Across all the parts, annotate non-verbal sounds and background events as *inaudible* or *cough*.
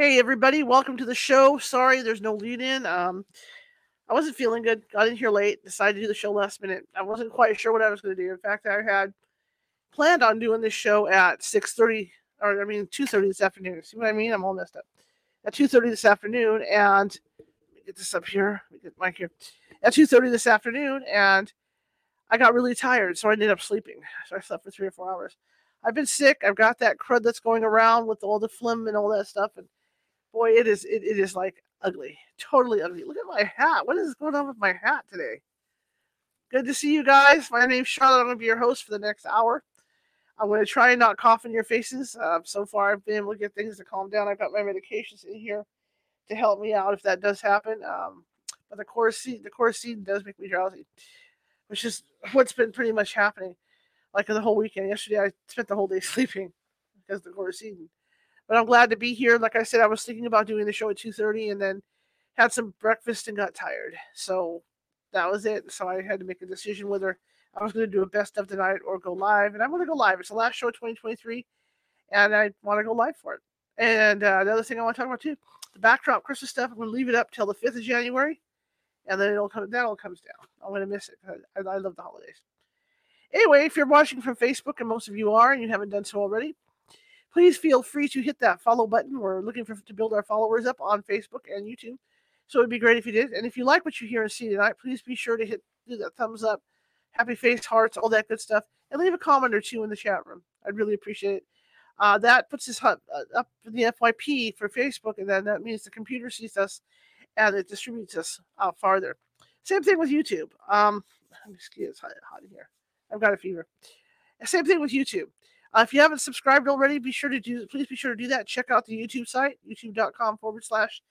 Hey everybody, welcome to the show. Sorry, there's no lead in. Um, I wasn't feeling good. Got in here late. Decided to do the show last minute. I wasn't quite sure what I was going to do. In fact, I had planned on doing this show at 6:30, or I mean 2:30 this afternoon. See what I mean? I'm all messed up. At 2:30 this afternoon, and get this up here. Let me get Mike here. At 2:30 this afternoon, and I got really tired, so I ended up sleeping. So I slept for three or four hours. I've been sick. I've got that crud that's going around with all the phlegm and all that stuff, and boy, it is it, it is like ugly, totally ugly. Look at my hat. What is going on with my hat today? Good to see you guys. My name's Charlotte. I'm going to be your host for the next hour. I'm going to try and not cough in your faces. Uh, so far, I've been able to get things to calm down. I've got my medications in here to help me out if that does happen. Um, but the Coricidin, the Coricidin does make me drowsy, which is what's been pretty much happening. Like the whole weekend. Yesterday, I spent the whole day *laughs* sleeping because the Coricidin but I'm glad to be here. Like I said, I was thinking about doing the show at 2:30 and then had some breakfast and got tired. So that was it. So I had to make a decision whether I was going to do a best of the night or go live. And I'm going to go live. It's the last show of 2023, and I want to go live for it. And uh, the other thing I want to talk about too, the backdrop Christmas stuff. I'm going to leave it up till the 5th of January, and then it'll come. That all comes down. I'm going to miss it. I, I love the holidays. Anyway, if you're watching from Facebook, and most of you are, and you haven't done so already, please feel free to hit that follow button. We're looking for to build our followers up on Facebook and YouTube. So it'd be great if you did. And if you like what you hear and see tonight, please be sure to hit do that thumbs up, happy face, hearts, all that good stuff, and leave a comment or two in the chat room. I'd really appreciate it. Uh, that puts us up, uh, up in the FYP for Facebook, and then that means the computer sees us and it distributes us out farther. Same thing with YouTube. Um, excuse, hot, hot in here. I've got a fever. Same thing with YouTube. Uh, if you haven't subscribed already, be sure to do. Please be sure to do that. Check out the YouTube site, youtube.com forward slash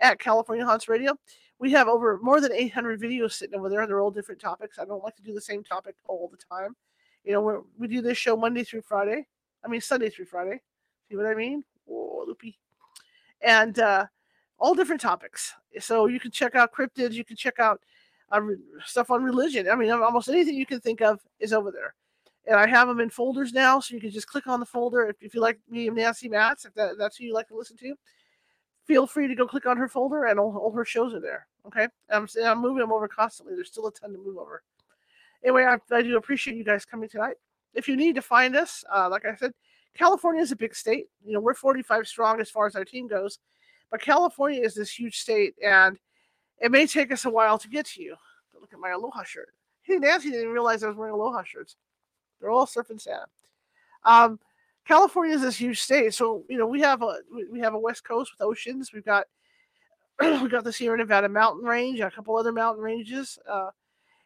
at California Haunts Radio. We have over more than 800 videos sitting over there. They're all different topics. I don't like to do the same topic all the time. You know, we we do this show Monday through Friday. I mean, Sunday through Friday. See what I mean? Oh, loopy. And uh, all different topics. So you can check out cryptids. You can check out uh, stuff on religion. I mean, almost anything you can think of is over there and I have them in folders now, so you can just click on the folder if, if you like me Nancy Matz, if that, that's who you like to listen to. Feel free to go click on her folder, and all, all her shows are there. Okay, I'm I'm moving them over constantly. There's still a ton to move over. Anyway, I, I do appreciate you guys coming tonight. If you need to find us, uh, like I said, California is a big state. You know, we're 45 strong as far as our team goes, but California is this huge state, and it may take us a while to get to you. Look at my Aloha shirt. Hey, Nancy didn't realize I was wearing Aloha shirts. They're all surfing Santa. Um, California is this huge state, so you know we have a we have a west coast with oceans. We've got *clears throat* we got the Sierra Nevada mountain range, a couple other mountain ranges. Uh,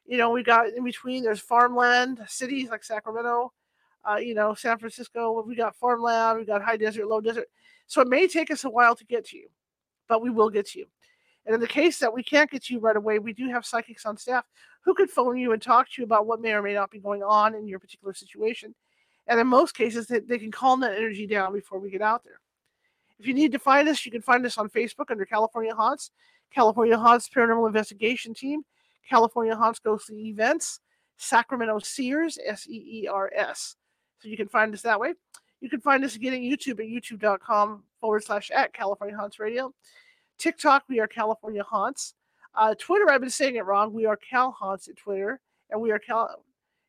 you know, we got in between. There's farmland cities like Sacramento, uh, you know, San Francisco. We got farmland. We got high desert, low desert. So it may take us a while to get to you, but we will get to you. And in the case that we can't get to you right away, we do have psychics on staff who could phone you and talk to you about what may or may not be going on in your particular situation. And in most cases, they, they can calm that energy down before we get out there. If you need to find us, you can find us on Facebook under California Haunts, California Haunts Paranormal Investigation Team, California Haunts Ghostly Events, Sacramento Seers, S E E R S. So you can find us that way. You can find us again at YouTube at youtube.com forward slash at California Haunts Radio. TikTok, we are California Haunts. Uh, Twitter, I've been saying it wrong. We are Cal Haunts at Twitter, and we are Cal,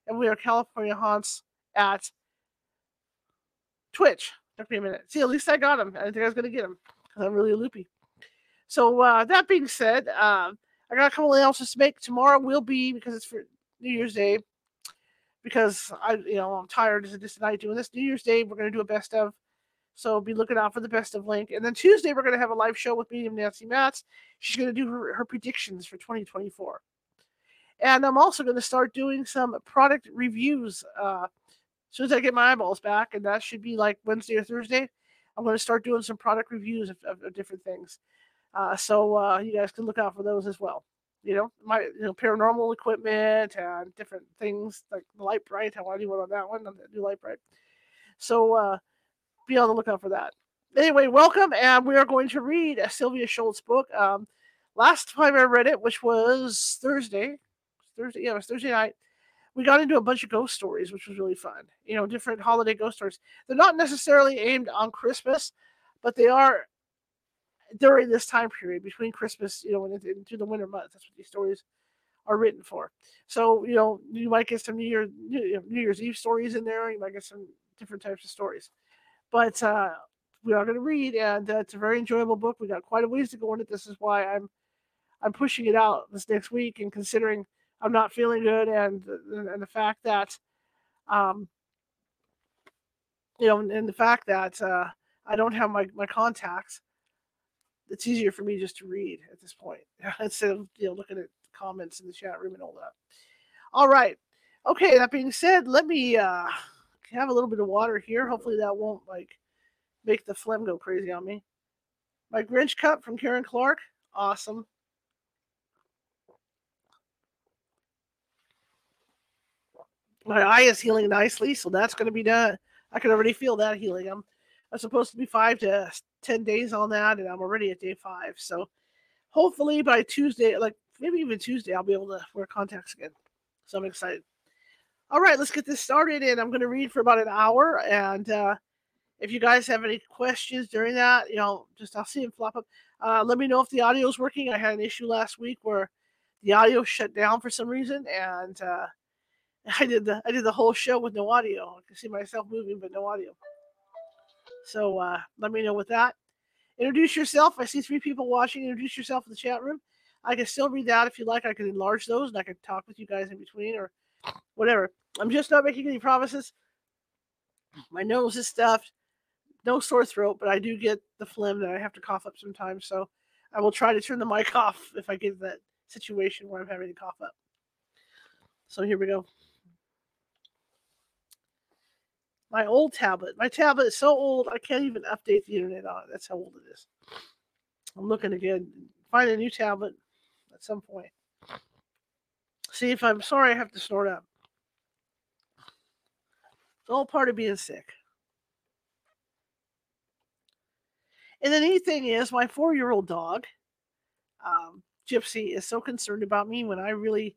and we are California Haunts at Twitch. Took me a minute. See, at least I got him. I didn't think I was to get him because I'm really loopy. So uh, that being said, uh, I got a couple announcements to make. Tomorrow will be because it's for New Year's Day. Because I, you know, I'm tired of just tonight doing this. New Year's Day, we're to do a best of so be looking out for the best of Link. And then Tuesday, we're going to have a live show with medium Nancy Matz. She's going to do her, her predictions for 2024. And I'm also going to start doing some product reviews uh, as soon as I get my eyeballs back. And that should be like Wednesday or Thursday. I'm going to start doing some product reviews of, of, of different things. Uh, so uh, you guys can look out for those as well. You know, my you know paranormal equipment and different things like the Lite-Brite. I want to do one on that one. Do light bright. So uh, be on the lookout for that. Anyway, welcome, and we are going to read a Sylvia Shults book. Um, last time I read it, which was Thursday, Thursday, yeah, it was Thursday night. We got into a bunch of ghost stories, which was really fun. You know, different holiday ghost stories. They're not necessarily aimed on Christmas, but they are during this time period between Christmas, you know, and into the winter months. That's what these stories are written for. So, you know, you might get some New, Year, New Year's Eve stories in there. You might get some different types of stories. But uh, we are going to read, and uh, it's a very enjoyable book. We got quite a ways to go in it. This is why I'm I'm pushing it out this next week, and considering I'm not feeling good, and and the fact that, um, you know, and, the fact that uh, I don't have my my contacts, it's easier for me just to read at this point *laughs* instead of you know looking at comments in the chat room and all that. All right. Okay, that being said, let me uh have a little bit of water here. Hopefully that won't like make the phlegm go crazy on me. My Grinch cup from Karen Clark. Awesome. My eye is healing nicely, so that's going to be done. I can already feel that healing. I'm, I'm supposed to be five to 10 days on that, and I'm already at day five. So hopefully by Tuesday, like maybe even Tuesday, I'll be able to wear contacts again. So I'm excited. All right, let's get this started. And I'm going to read for about an hour. And uh, if you guys have any questions during that, you know, just I'll see them flop up. Uh, let me know if the audio is working. I had an issue last week where the audio shut down for some reason, and uh, *laughs* I did the I did the whole show with no audio. I can see myself moving, but no audio. So uh, let me know with that. Introduce yourself. I see three people watching. Introduce yourself in the chat room. I can still read that if you like. I can enlarge those and I can talk with you guys in between or whatever. I'm just not making any promises. My nose is stuffed. No sore throat, but I do get the phlegm that I have to cough up sometimes. So I will try to turn the mic *laughs* off if I get that situation where I'm having to cough up. So here we go. My old tablet. My tablet is so old I can't even update the internet on it. That's how old it is. I'm looking again. Find a new tablet at some point. See if I'm sorry I have to snort up. It's all part of being sick. And the neat thing is, my four year old dog, um, Gypsy, is so concerned about me when I really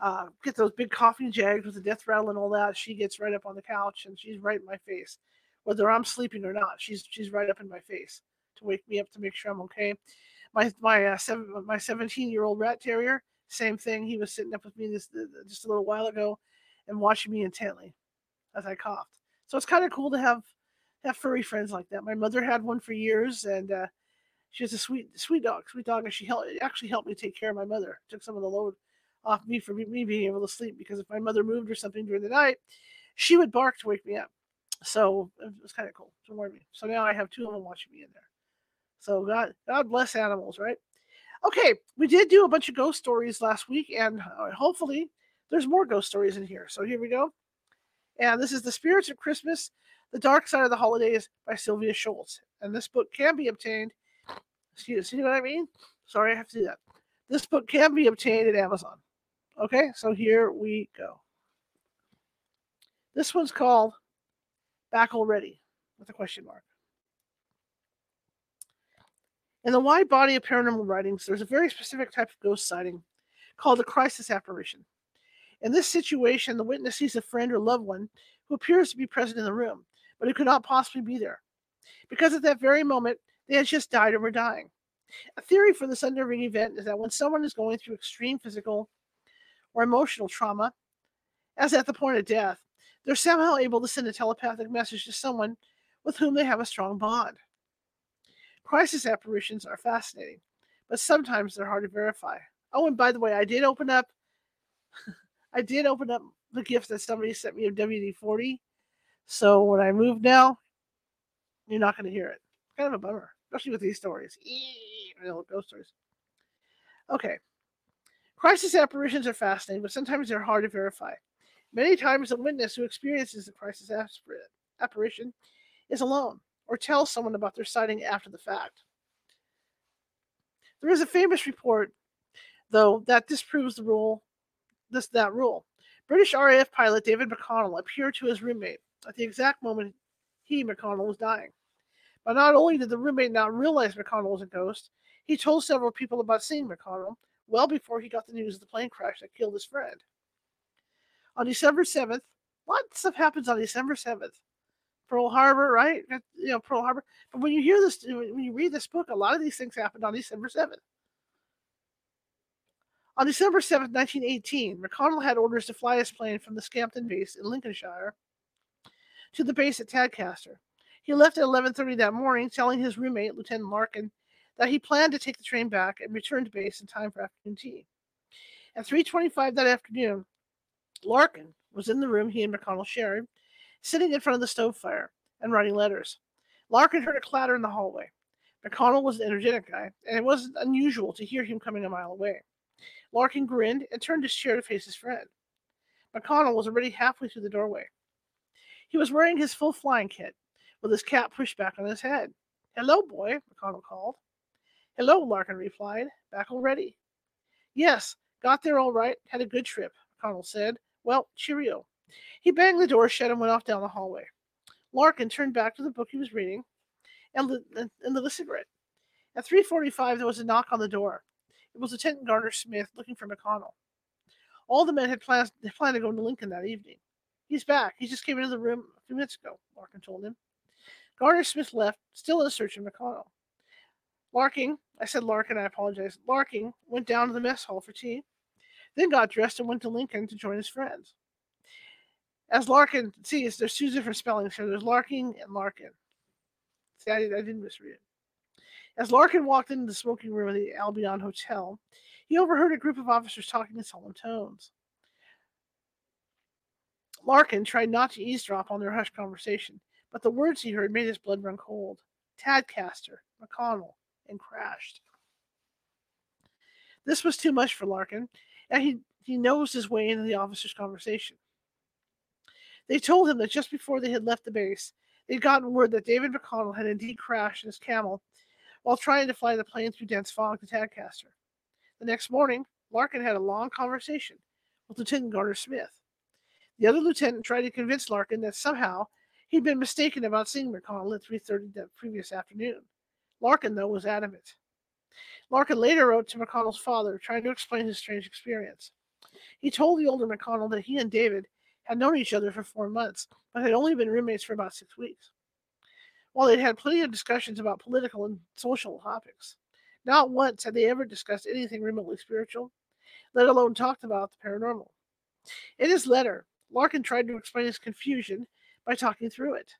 uh, get those big coughing jags with the death rattle and all that. She gets right up on the couch and she's right in my face, whether I'm sleeping or not. She's she's right up in my face to wake me up to make sure I'm okay. My my uh, seven my 17 year old rat terrier, same thing. He was sitting up with me this just a little while ago, and watching me intently as I coughed. So it's kind of cool to have have furry friends like that. My mother had one for years, and uh, she was a sweet sweet dog, sweet dog, and she helped actually helped me take care of my mother. Took some of the load off me for me being able to sleep because if my mother moved or something during the night, she would bark to wake me up. So it was kind of cool to warn me. So now I have two of them watching me in there. So God, God bless animals, right? Okay, we did do a bunch of ghost stories last week, and uh, hopefully there's more ghost stories in here. So here we go. And this is The Spirits of Christmas, The Dark Side of the Holidays by Sylvia Shults. And this book can be obtained. See, see what I mean? Sorry, I have to do that. This book can be obtained at Amazon. Okay, so here we go. This one's called Back Already with a question mark. In the wide body of paranormal writings, there's a very specific type of ghost sighting called a crisis apparition. In this situation, the witness sees a friend or loved one who appears to be present in the room, but who could not possibly be there. Because at that very moment, they had just died or were dying. A theory for this unnerving event is that when someone is going through extreme physical or emotional trauma, as at the point of death, they're somehow able to send a telepathic message to someone with whom they have a strong bond. Crisis apparitions are fascinating, but sometimes they're hard to verify. Oh, and by the way, I did open up I did open up the gift that somebody sent me of WD 40. So when I move now, you're not going to hear it. Kind of a bummer, especially with these stories. Know, ghost stories. Okay. Crisis apparitions are fascinating, but sometimes they're hard to verify. Many times, a witness who experiences a crisis apparition is alone or tells someone about their sighting after the fact. There is a famous report, though, that disproves the rule, this that rule. British RAF pilot David McConnell appeared to his roommate at the exact moment he, McConnell, was dying. But not only did the roommate not realize McConnell was a ghost, he told several people about seeing McConnell well before he got the news of the plane crash that killed his friend. On December 7th, lots of stuff happens on December 7th Pearl Harbor, right? You know, Pearl Harbor. But when you hear this, when you read this book, a lot of these things happened on December 7th. On December 7, 1918, McConnell had orders to fly his plane from the Scampton base in Lincolnshire to the base at Tadcaster. He left at 11:30 that morning, telling his roommate, Lieutenant Larkin, that he planned to take the train back and return to base in time for afternoon tea. At 3:25 that afternoon, Larkin was in the room he and McConnell shared, sitting in front of the stove fire and writing letters. Larkin heard a clatter in the hallway. McConnell was an energetic guy, and it wasn't unusual to hear him coming a mile away. Larkin grinned and turned his chair to face his friend. McConnell was already halfway through the doorway. He was wearing his full flying kit, with his cap pushed back on his head. Hello, boy, McConnell called. Hello, Larkin replied. Back already? Yes, got there all right. Had a good trip, McConnell said. Well, cheerio. He banged the door shut and went off down the hallway. Larkin turned back to the book he was reading and lit, and lit a cigarette. At 3.45, there was a knock on the door. It was Lieutenant Garner Smith looking for McConnell. All the men had planned, to go to Lincoln that evening. He's back. He just came into the room a few minutes ago, Larkin told him. Garner Smith left, still in search of McConnell. Larkin, I said Larkin, I apologize. Larkin went down to the mess hall for tea, then got dressed and went to Lincoln to join his friends. As Larkin, see, there's two different spellings here. There's Larkin and Larkin. See, I, I didn't misread it. As Larkin walked into the smoking room of the Albion Hotel, he overheard a group of officers talking in solemn tones. Larkin tried not to eavesdrop on their hushed conversation, but the words he heard made his blood run cold. Tadcaster, McConnell, and crashed. This was too much for Larkin, and he, he nosed his way into the officers' conversation. They told him that just before they had left the base, they'd gotten word that David McConnell had indeed crashed his camel while trying to fly the plane through dense fog to Tadcaster. The next morning, Larkin had a long conversation with Lieutenant Garner Smith. The other lieutenant tried to convince Larkin that somehow he'd been mistaken about seeing McConnell at 3.30 the previous afternoon. Larkin, though, was adamant. Larkin later wrote to McConnell's father, trying to explain his strange experience. He told the older McConnell that he and David had known each other for four months, but had only been roommates for about six weeks. While they'd had plenty of discussions about political and social topics, not once had they ever discussed anything remotely spiritual, let alone talked about the paranormal. In his letter, Larkin tried to explain his confusion by talking through it.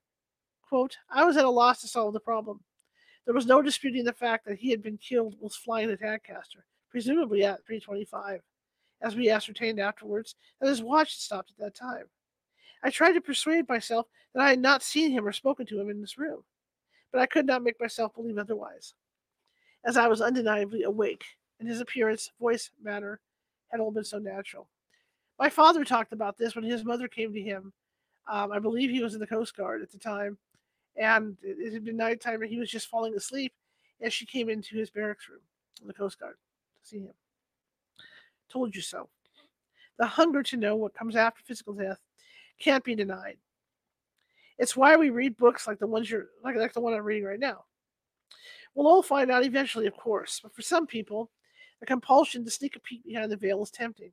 Quote, I was at a loss to solve the problem. There was no disputing the fact that he had been killed whilst flying the Tadcaster, presumably at 325, as we ascertained afterwards that his watch had stopped at that time. I tried to persuade myself that I had not seen him or spoken to him in this room, but I could not make myself believe otherwise, as I was undeniably awake, and his appearance, voice, manner had all been so natural. My father talked about this when his mother came to him. Um, I believe he was in the Coast Guard at the time, and it, had been nighttime, and he was just falling asleep as she came into his barracks room in the Coast Guard to see him. Told you so. The hunger to know what comes after physical death can't be denied. It's why we read books like the ones you're like, like the one I'm reading right now. We'll all find out eventually, of course, but for some people, the compulsion to sneak a peek behind the veil is tempting.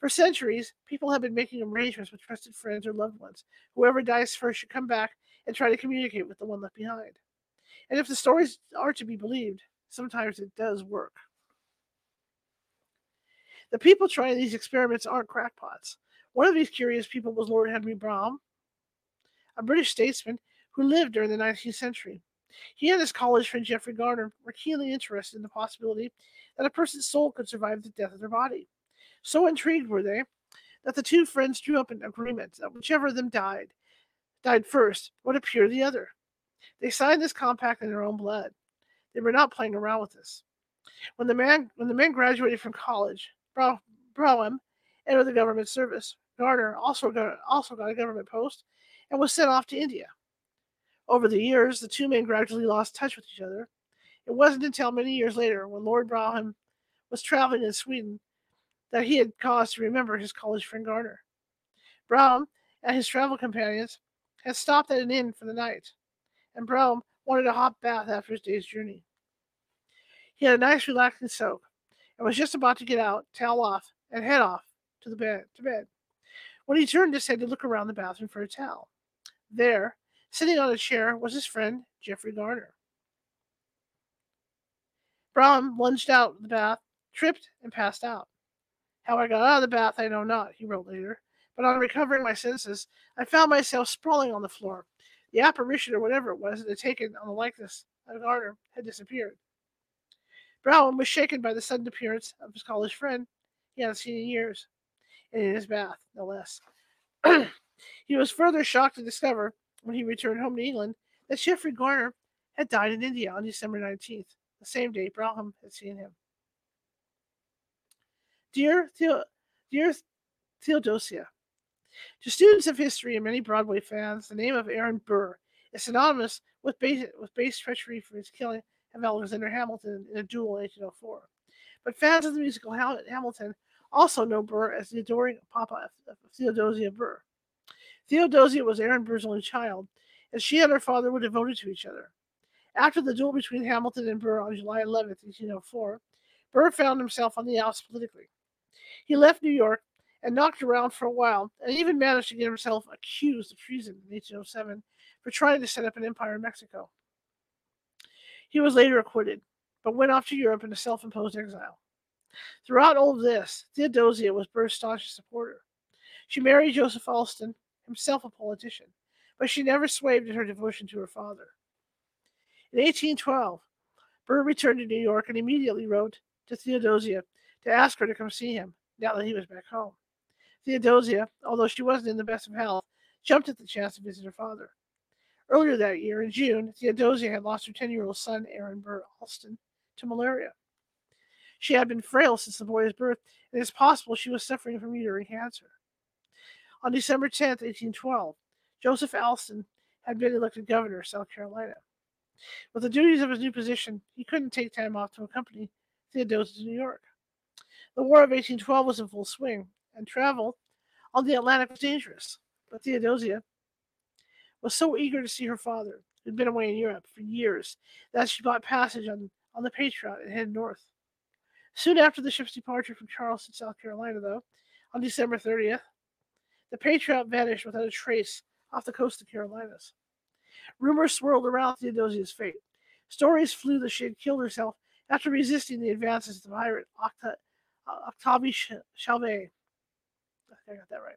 For centuries, people have been making arrangements with trusted friends or loved ones. Whoever dies first should come back and try to communicate with the one left behind. And if the stories are to be believed, sometimes it does work. The people trying these experiments aren't crackpots. One of these curious people was Lord Henry Brougham, a British statesman who lived during the 19th century. He and his college friend Geoffrey Garner were keenly interested in the possibility that a person's soul could survive the death of their body. So intrigued were they that the two friends drew up an agreement that whichever of them died, died first, would appear the other. They signed this compact in their own blood. They were not playing around with this. When the man when the men graduated from college, Brougham entered the government service. Garner also got, also got a government post and was sent off to India. Over the years, the two men gradually lost touch with each other. It wasn't until many years later, when Lord Brougham was traveling in Sweden, that he had cause to remember his college friend Garner. Brougham and his travel companions had stopped at an inn for the night, and Brougham wanted a hot bath after his day's journey. He had a nice relaxing soak and was just about to get out, towel off, and head off to the bed to bed when he turned his head to look around the bathroom for a towel. There, Sitting on a chair was his friend, Jeffrey Garner. Brougham lunged out of the bath, tripped, and passed out. How I got out of the bath, I know not, he wrote later, but on recovering my senses, I found myself sprawling on the floor. The apparition, or whatever it was, that had taken on the likeness of Garner, had disappeared. Brougham was shaken by the sudden appearance of his college friend he hadn't seen in years, in his bath, no less. *clears throat* he was further shocked to discover, when he returned home to England, that Jeffrey Garner had died in India on December 19th the same day Brougham had seen him. Dear, Theo- Dear Theodosia, to students of history and many Broadway fans, the name of Aaron Burr is synonymous with base, with base treachery for his killing of Alexander Hamilton in a duel in 1804. But fans of the musical Hamilton also know Burr as the adoring papa of Theodosia Burr. Theodosia was Aaron Burr's only child, and she and her father were devoted to each other. After the duel between Hamilton and Burr on July 11, 1804, Burr found himself on the outs politically. He left New York and knocked around for a while, and even managed to get himself accused of treason in 1807 for trying to set up an empire in Mexico. He was later acquitted, but went off to Europe in a self imposed exile. Throughout all of this, Theodosia was Burr's staunchest supporter. She married Joseph Alston, himself a politician, but she never swayed in her devotion to her father. In 1812, Burr returned to New York and immediately wrote to Theodosia to ask her to come see him now that he was back home. Theodosia, although she wasn't in the best of health, jumped at the chance to visit her father. Earlier that year, in June, Theodosia had lost her 10 year old son, Aaron Burr Alston, to malaria. She had been frail since the boy's birth, and it's possible she was suffering from uterine cancer. On December 10, 1812, Joseph Alston had been elected governor of South Carolina. With the duties of his new position, he couldn't take time off to accompany Theodosia to New York. The War of 1812 was in full swing, and travel on the Atlantic was dangerous. But Theodosia was so eager to see her father, who'd been away in Europe for years, that she bought passage on, on the Patriot and headed north. Soon after the ship's departure from Charleston, South Carolina, though, on December 30th, the Patriot vanished without a trace off the coast of Carolinas. Rumors swirled around Theodosia's fate. Stories flew that she had killed herself after resisting the advances of the pirate Octa- uh, Octavie Chauvet. I got that right.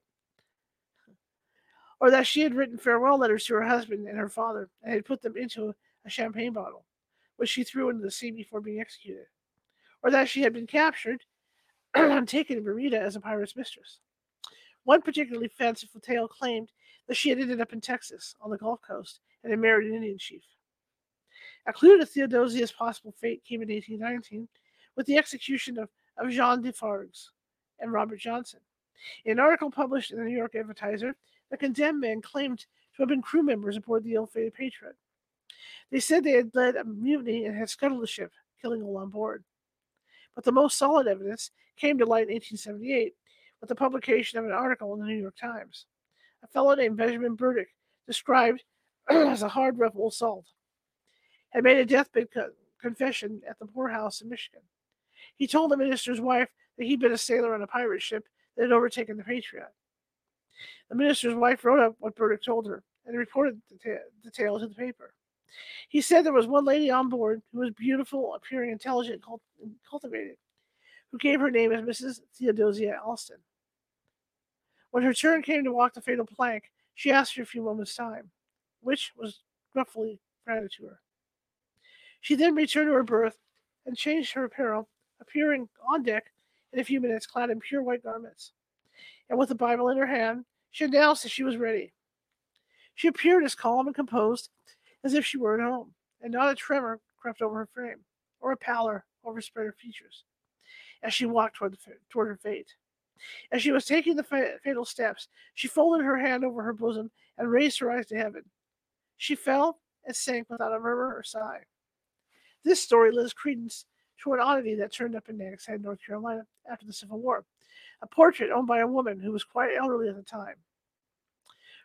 Or that she had written farewell letters to her husband and her father and had put them into a champagne bottle, which she threw into the sea before being executed. Or that she had been captured and taken to Bermuda as a pirate's mistress. One particularly fanciful tale claimed that she had ended up in Texas on the Gulf Coast and had married an Indian chief. A clue to Theodosia's possible fate came in 1819 with the execution of, of Jean Defarges and Robert Johnson. In an article published in the New York Advertiser, the condemned men claimed to have been crew members aboard the ill-fated Patriot. They said they had led a mutiny and had scuttled the ship, killing all on board. But the most solid evidence came to light in 1878 with the publication of an article in the New York Times. A fellow named Benjamin Burdick, described *clears throat* as a hard, rough old salt, had made a deathbed co- confession at the poorhouse in Michigan. He told the minister's wife that he'd been a sailor on a pirate ship that had overtaken the Patriot. The minister's wife wrote up what Burdick told her and reported the, ta- the tale to the paper. He said there was one lady on board who was beautiful, appearing intelligent, and cultivated, who gave her name as Mrs. Theodosia Alston. When her turn came to walk the fatal plank, she asked for a few moments' time, which was gruffly granted to her. She then returned to her berth and changed her apparel, appearing on deck in a few minutes clad in pure white garments. And with the Bible in her hand, she announced that she was ready. She appeared as calm and composed as if she were at home, and not a tremor crept over her frame, or a pallor overspread her features, as she walked toward, the, toward her fate. As she was taking the fa- fatal steps, she folded her hand over her bosom and raised her eyes to heaven. She fell and sank without a murmur or sigh. This story lends credence to an oddity that turned up in Nags Head, North Carolina, after the Civil War a portrait owned by a woman who was quite elderly at the time.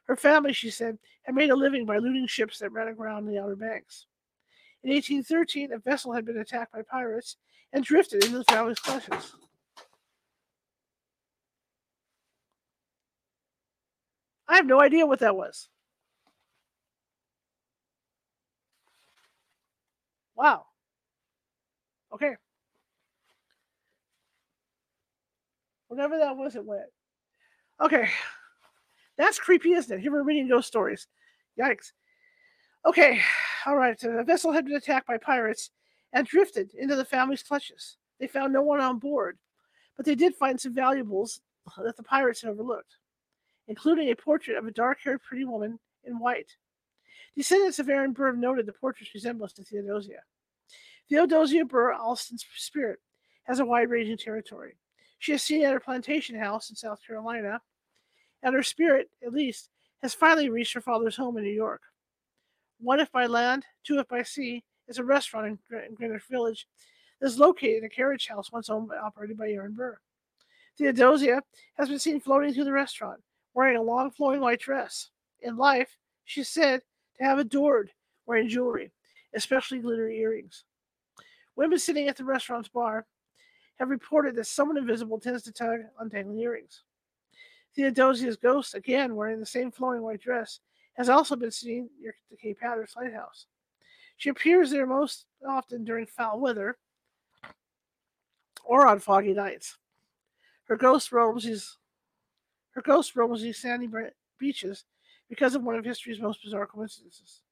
Her family, she said, had made a living by looting ships that ran aground in the Outer Banks. In 1813, a vessel had been attacked by pirates and drifted into the family's clutches. I have no idea what that was. Wow. Okay. Whatever that was, it went. Okay. That's creepy, isn't it? Here we're reading ghost stories. Yikes. Okay. *sighs* All right. Uh, the vessel had been attacked by pirates and drifted into the family's clutches. They found no one on board, but they did find some valuables *laughs* that the pirates had overlooked, including a portrait of a dark haired pretty woman in white. Descendants of Aaron Burr noted the portrait's resemblance to Theodosia. Theodosia Burr Alston's spirit has a wide ranging territory. She is seen at her plantation house in South Carolina, and her spirit, at least, has finally reached her father's home in New York. One if by land, two if by sea, is a restaurant in Greenwich Village that is located in a carriage house once owned by operated by Aaron Burr. Theodosia has been seen floating through the restaurant, wearing a long flowing white dress. In life, she is said to have adored wearing jewelry, especially glittery earrings. Women sitting at the restaurant's bar have reported that someone invisible tends to tug on dangling earrings. Theodosia's ghost, again wearing the same flowing white dress, has also been seen near the Cape Hatteras lighthouse. She appears there most often during foul weather or on foggy nights. Her ghost roams these her ghost roams these sandy beaches because of one of history's most bizarre coincidences.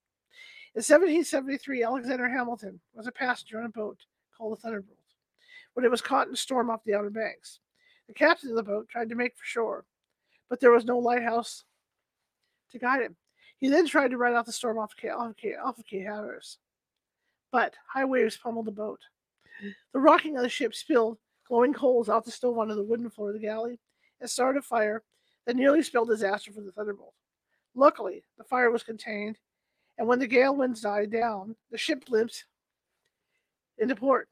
In 1773, Alexander Hamilton was a passenger on a boat called the Thunderbolt when it was caught in a storm off the Outer Banks. The captain of the boat tried to make for shore, but there was no lighthouse to guide him. He then tried to ride out the storm off, off, off Hatteras, but high waves pummeled the boat. The rocking of the ship spilled glowing coals out the stove onto the wooden floor of the galley and started a fire that nearly spelled disaster for the Thunderbolt. Luckily, the fire was contained, and when the gale winds died down, the ship limped into port.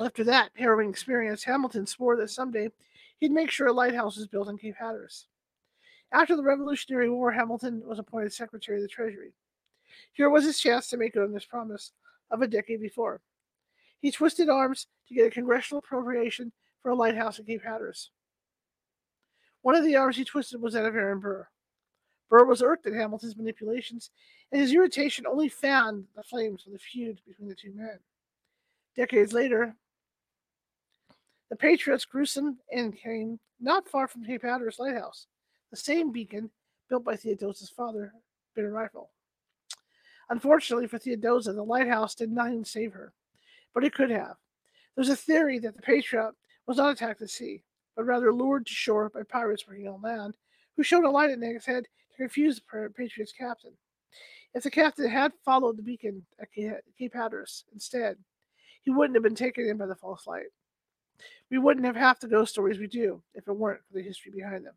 After that harrowing experience, Hamilton swore that someday he'd make sure a lighthouse was built in Cape Hatteras. After the Revolutionary War, Hamilton was appointed Secretary of the Treasury. Here was his chance to make good on his promise of a decade before. He twisted arms to get a congressional appropriation for a lighthouse in Cape Hatteras. One of the arms he twisted was that of Aaron Burr. Burr was irked at Hamilton's manipulations, and his irritation only fanned the flames of the feud between the two men. Decades later, the Patriots' gruesome and came not far from Cape Hatteras Lighthouse, the same beacon built by Theodosia's father, Bitter Rifle. Unfortunately for Theodosia, the lighthouse did nothing to save her, but it could have. There's a theory that the Patriot was not attacked at sea, but rather lured to shore by pirates working on land, who showed a light at Nag's head to confuse the Patriots' captain. If the captain had followed the beacon at Cape Hatteras instead, he wouldn't have been taken in by the false light. We wouldn't have half the ghost stories we do if it weren't for the history behind them.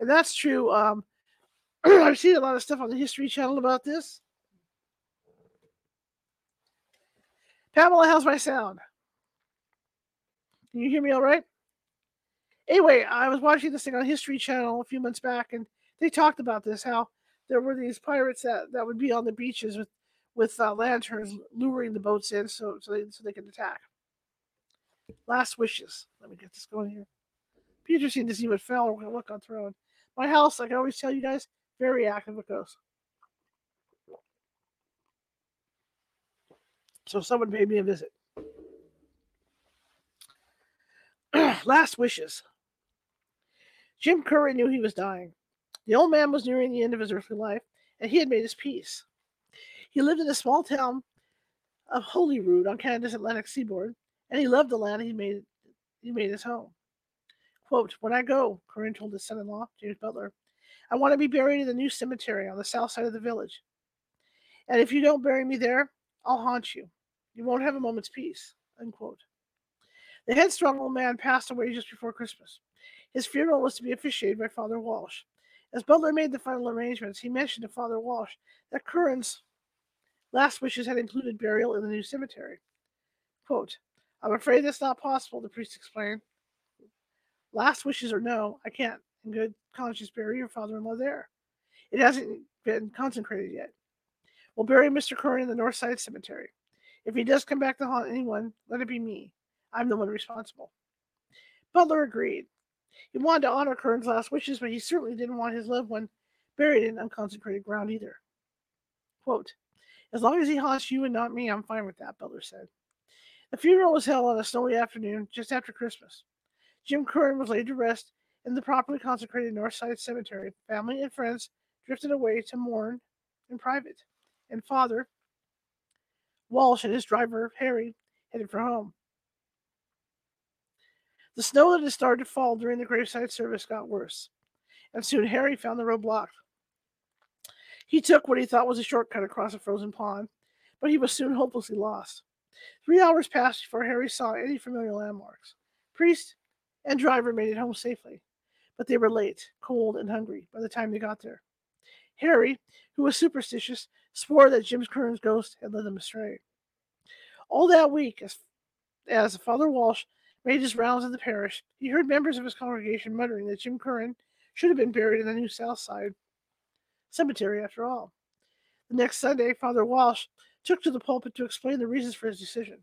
And that's true. Um, *clears throat* I've seen a lot of stuff on the History Channel about this. Pamela, how's my sound? Can you hear me all right? Anyway, I was watching this thing on History Channel a few months back, and they talked about this how there were these pirates that, that would be on the beaches with with uh, lanterns luring the boats in so so they so they can attack. Last wishes. Let me get this going here. Be interesting to see what fell or look on thrown. My house, like I always tell you guys, very active with ghosts. So someone paid me a visit. *clears throat* Last wishes. Jim Curran knew he was dying. The old man was nearing the end of his earthly life, and he had made his peace. He lived in a small town of Holyrood on Canada's Atlantic seaboard, and he loved the land he made he made his home. Quote, when I go, Curran told his son-in-law, James Butler, I want to be buried in the new cemetery on the south side of the village. And if you don't bury me there, I'll haunt you. You won't have a moment's peace. Unquote. The headstrong old man passed away just before Christmas. His funeral was to be officiated by Father Walsh. As Butler made the final arrangements, he mentioned to Father Walsh that Curran's last wishes had included burial in the new cemetery. Quote, I'm afraid that's not possible, the priest explained. Last wishes or no, I can't, in good conscience, bury your father in law there. It hasn't been consecrated yet. We'll bury Mr. Curran in the North Side Cemetery. If he does come back to haunt anyone, let it be me. I'm the one responsible. Butler agreed. He wanted to honor Curran's last wishes, but he certainly didn't want his loved one buried in unconsecrated ground either. Quote, As long as he haunts you and not me, I'm fine with that, Butler said. The funeral was held on a snowy afternoon just after Christmas. Jim Curran was laid to rest in the properly consecrated Northside Cemetery. Family and friends drifted away to mourn in private, and Father Walsh and his driver, Harry, headed for home. The snow that had started to fall during the graveside service got worse, and soon Harry found the road blocked. He took what he thought was a shortcut across a frozen pond, but he was soon hopelessly lost. Three hours passed before Harry saw any familiar landmarks. Priest and driver made it home safely, but they were late, cold, and hungry by the time they got there. Harry, who was superstitious, swore that Jim Curran's ghost had led them astray. All that week, as, as Father Walsh made his rounds in the parish, he heard members of his congregation muttering that Jim Curran should have been buried in the New South Side cemetery after all. The next Sunday, Father Walsh took to the pulpit to explain the reasons for his decision.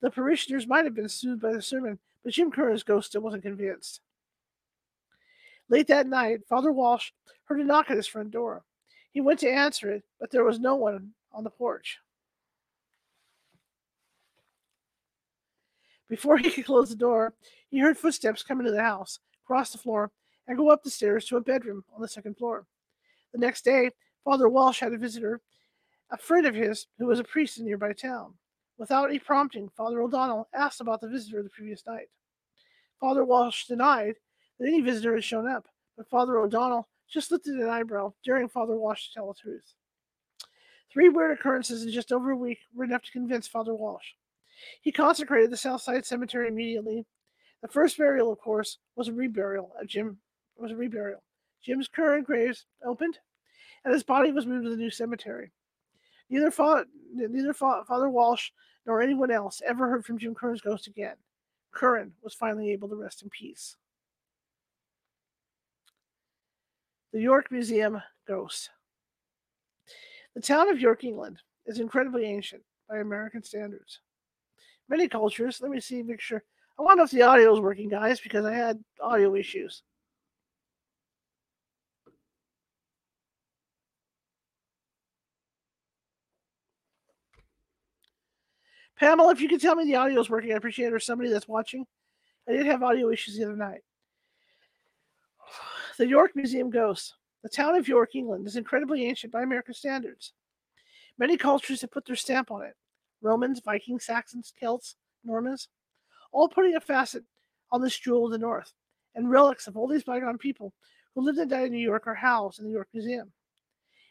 The parishioners might have been soothed by the sermon, but Jim Curran's ghost still wasn't convinced. Late that night, Father Walsh heard a knock at his front door. He went to answer it, but there was no one on the porch. Before he could close the door, he heard footsteps come into the house, cross the floor, and go up the stairs to a bedroom on the second floor. The next day, Father Walsh had a visitor, a friend of his who was a priest in a nearby town. Without any prompting, Father O'Donnell asked about the visitor the previous night. Father Walsh denied that any visitor had shown up, but Father O'Donnell just lifted an eyebrow, daring Father Walsh to tell the truth. Three weird occurrences in just over a week were enough to convince Father Walsh. He consecrated the Southside Cemetery immediately. The first burial, of course, was a reburial of Jim was a reburial. Jim's current graves opened, and his body was moved to the new cemetery. Neither, fa- neither Father Walsh nor anyone else ever heard from Jim Curran's ghost again. Curran was finally able to rest in peace. The York Museum Ghost. The town of York, England, is incredibly ancient by American standards. Many cultures, let me see, make sure. I know if the audio is working, guys, because I had audio issues. Pamela, if you could tell me the audio is working, I appreciate it. Or somebody that's watching. I did have audio issues the other night. The York Museum Ghost. The town of York, England, is incredibly ancient by American standards. Many cultures have put their stamp on it Romans, Vikings, Saxons, Celts, Normans, all putting a facet on this jewel of the North. And relics of all these bygone people who lived and died in New York are housed in the York Museum.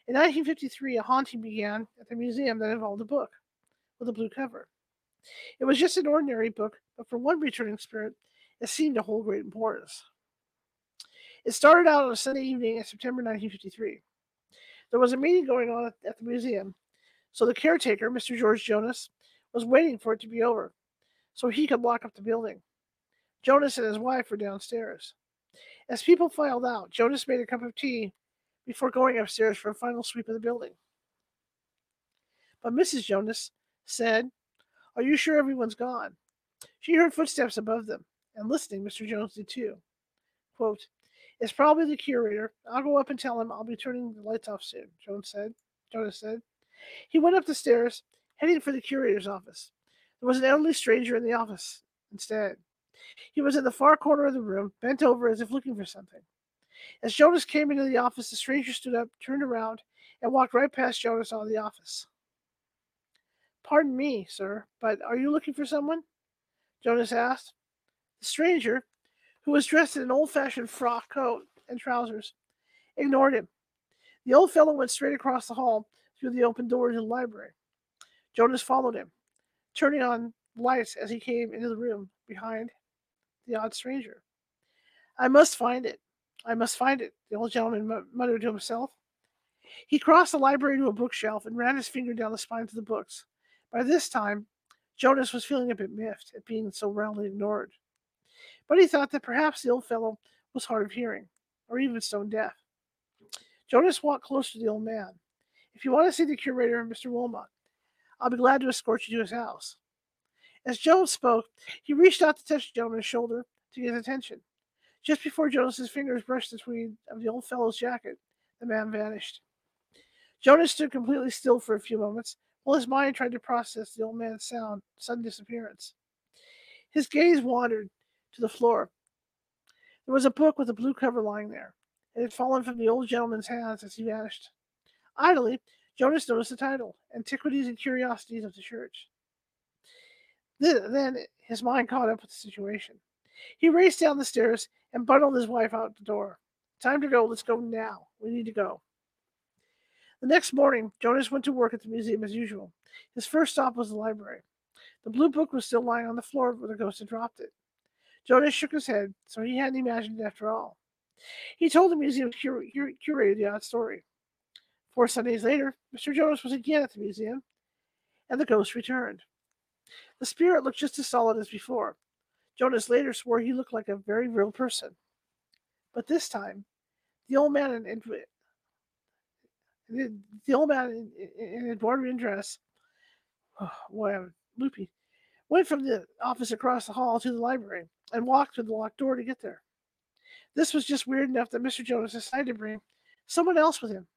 In 1953, a haunting began at the museum that involved a book with a blue cover. It was just an ordinary book, but for one returning spirit, it seemed to hold great importance. It started out on a Sunday evening in September 1953. There was a meeting going on at the museum, so the caretaker, Mr. George Jonas, was waiting for it to be over so he could lock up the building. Jonas and his wife were downstairs. As people filed out, Jonas made a cup of tea before going upstairs for a final sweep of the building. But Mrs. Jonas said, Are you sure everyone's gone? She heard footsteps above them, and listening, Mr. Jones did too. Quote, It's probably the curator. I'll go up and tell him I'll be turning the lights off soon, Jones said. Jonas said. He went up the stairs, heading for the curator's office. There was an elderly stranger in the office instead. He was in the far corner of the room, bent over as if looking for something. As Jonas came into the office, the stranger stood up, turned around, and walked right past Jonas out of the office. Pardon me, sir, but are you looking for someone? Jonas asked. The stranger, who was dressed in an old fashioned frock coat and trousers, ignored him. The old fellow went straight across the hall through the open door to the library. Jonas followed him turning on lights as he came into the room behind the odd stranger. I must find it. I must find it, the old gentleman muttered to himself. He crossed the library to a bookshelf and ran his finger down the spines of the books. By this time, Jonas was feeling a bit miffed at being so roundly ignored. But he thought that perhaps the old fellow was hard of hearing, or even stone deaf. Jonas walked close to the old man. If you want to see the curator, and Mr. Wilmot, I'll be glad to escort you to his house. As Jones spoke, he reached out to touch the gentleman's shoulder to get his attention. Just before Jonas's fingers brushed the tweed of the old fellow's jacket, the man vanished. Jonas stood completely still for a few moments while his mind tried to process the old man's sound, sudden disappearance. His gaze wandered to the floor. There was a book with a blue cover lying there. It had fallen from the old gentleman's hands as he vanished. Idly, Jonas noticed the title Antiquities and Curiosities of the Church. Then his mind caught up with the situation. He raced down the stairs and bundled his wife out the door. Time to go. Let's go now. We need to go. The next morning, Jonas went to work at the museum as usual. His first stop was the library. The blue book was still lying on the floor where the ghost had dropped it. Jonas shook his head, so he hadn't imagined it after all. He told the museum cur- cur- curator the odd story. Four Sundays later, Mr. Jonas was again at the museum, and the ghost returned. The spirit looked just as solid as before. Jonas later swore he looked like a very real person. But this time, the old man in *sighs* the, old man in, in, Edwardian dress, *sighs* oh, loopy, went from the office across the hall to the library and walked to the locked door to get there. This was just weird enough that Mr. Jonas decided to bring someone else with him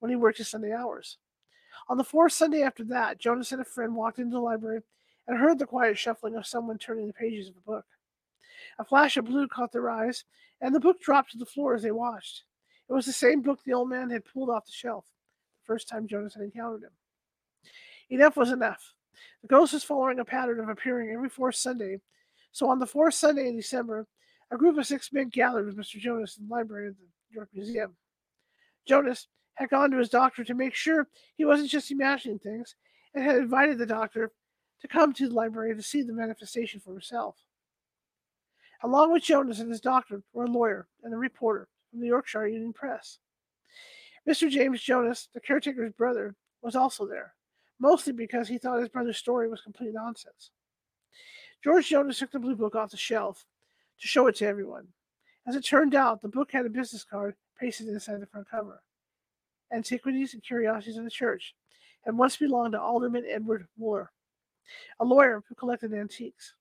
when he worked his Sunday hours. On the fourth Sunday after that, Jonas and a friend walked into the library and heard the quiet shuffling of someone turning the pages of a book. A flash of blue caught their eyes, and the book dropped to the floor as they watched. It was the same book the old man had pulled off the shelf first time Jonas had encountered him. Enough was enough. The ghost was following a pattern of appearing every fourth Sunday, so on the fourth Sunday in December, a group of six men gathered with Mr. Jonas in the library of the York Museum. Jonas had gone to his doctor to make sure he wasn't just imagining things and had invited the doctor to come to the library to see the manifestation for himself. Along with Jonas and his doctor were a lawyer and a reporter from the Yorkshire Evening Press. Mr. James Jonas, the caretaker's brother, was also there, mostly because he thought his brother's story was complete nonsense. George Jonas took the blue book off the shelf to show it to everyone. As it turned out, the book had a business card pasted inside the front cover. Antiquities and Curiosities of the Church had once belonged to Alderman Edward Wooler, a lawyer who collected antiques.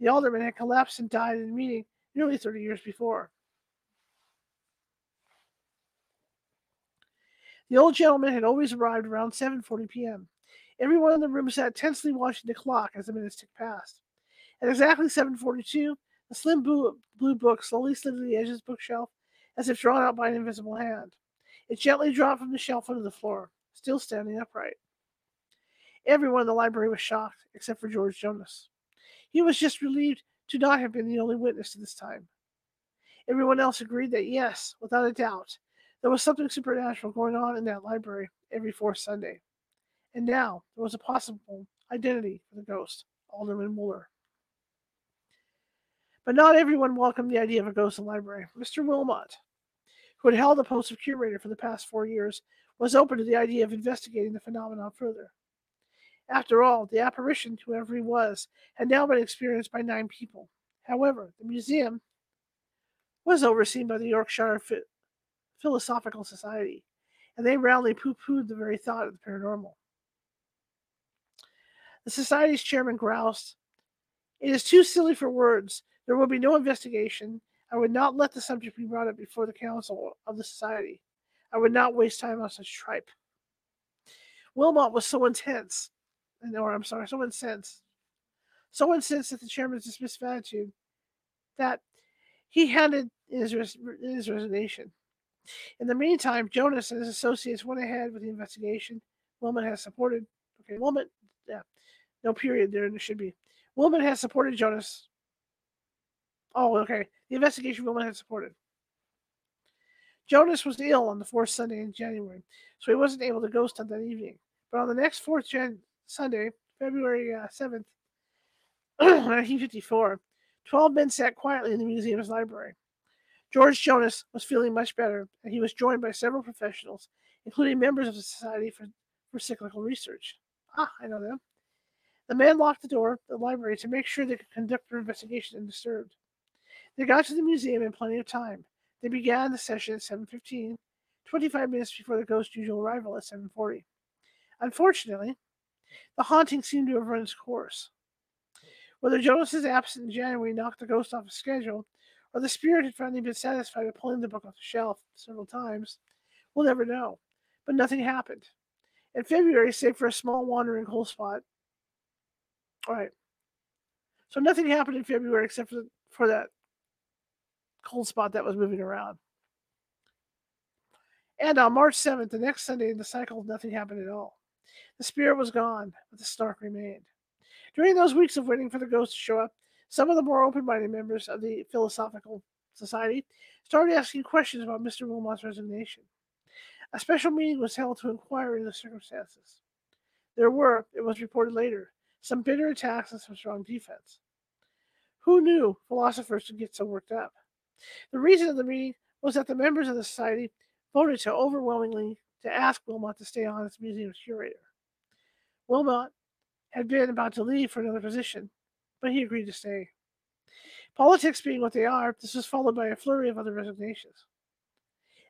The alderman had collapsed and died in a meeting nearly 30 years before. The old gentleman had always arrived around 7:40 p.m. Everyone in the room sat tensely watching the clock as the minutes ticked past. At exactly 7:42, the slim blue, blue book slowly slid to the edge of the bookshelf as if drawn out by an invisible hand. It gently dropped from the shelf onto the floor, still standing upright. Everyone in the library was shocked, except for George Jonas. He was just relieved to not have been the only witness to this time. Everyone else agreed that yes, without a doubt, there was something supernatural going on in that library every fourth Sunday. And now there was a possible identity for the ghost, Alderman Muller. But not everyone welcomed the idea of a ghost in the library. Mr. Wilmot, who had held the post of curator for the past four years, was open to the idea of investigating the phenomenon further. After all, the apparition, whoever he was, had now been experienced by nine people. However, the museum was overseen by the Yorkshire Philosophical Society, and they roundly pooh poohed the very thought of the paranormal. The Society's chairman groused, It is too silly for words. There will be no investigation. I would not let the subject be brought up before the council of the Society. I would not waste time on such tripe. Wilmot was so intense, or I'm sorry, so incensed, so incensed at the chairman's dismissive attitude that he handed in his, res- his resignation. In the meantime, Jonas and his associates went ahead with the investigation. Wilmot has supported. Okay, Wilmot. Yeah, no period there. And there should be. Wilmot has supported Jonas. Oh, okay. The investigation Wilmot had supported. Jonas was ill on the fourth Sunday in January, so he wasn't able to ghost on that evening. But on the next fourth Jan- Sunday, February uh, 7th, 1954, *clears throat* 12 men sat quietly in the museum's library. George Jonas was feeling much better, and he was joined by several professionals, including members of the Society for, for Psychical Research. Ah, I know them. The man locked the door of the library to make sure they could conduct their investigation undisturbed. They got to the museum in plenty of time. They began the session at 7.15, 25 minutes before the ghost's usual arrival at 7.40. Unfortunately, the haunting seemed to have run its course. Whether Jonas's absence in January knocked the ghost off his schedule or the spirit had finally been satisfied with pulling the book off the shelf several times, we'll never know. but nothing happened. In February, save for a small wandering cold spot. All right. So nothing happened in February except for, for that cold spot that was moving around. And on March 7th, the next Sunday in the cycle, nothing happened at all. The spirit was gone, but the spark remained. During those weeks of waiting for the ghost to show up, some of the more open minded members of the Philosophical Society started asking questions about Mr. Wilmot's resignation. A special meeting was held to inquire into the circumstances. There were, it was reported later, some bitter attacks and some strong defense. Who knew philosophers would get so worked up? The reason of the meeting was that the members of the society voted to overwhelmingly to ask Wilmot to stay on as museum curator. Wilmot had been about to leave for another position, but he agreed to stay. Politics being what they are, this was followed by a flurry of other resignations.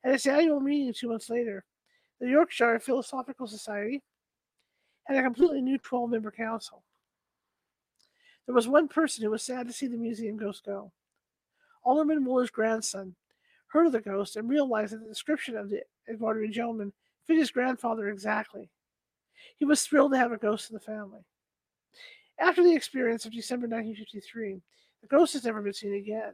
At its annual meeting two months later, the Yorkshire Philosophical Society had a completely new 12 member council. There was one person who was sad to see the museum ghost go. Alderman Muller's grandson heard of the ghost and realized that the description of the Edwardian gentleman fit his grandfather exactly. He was thrilled to have a ghost in the family. After the experience of December 1953, the ghost has never been seen again.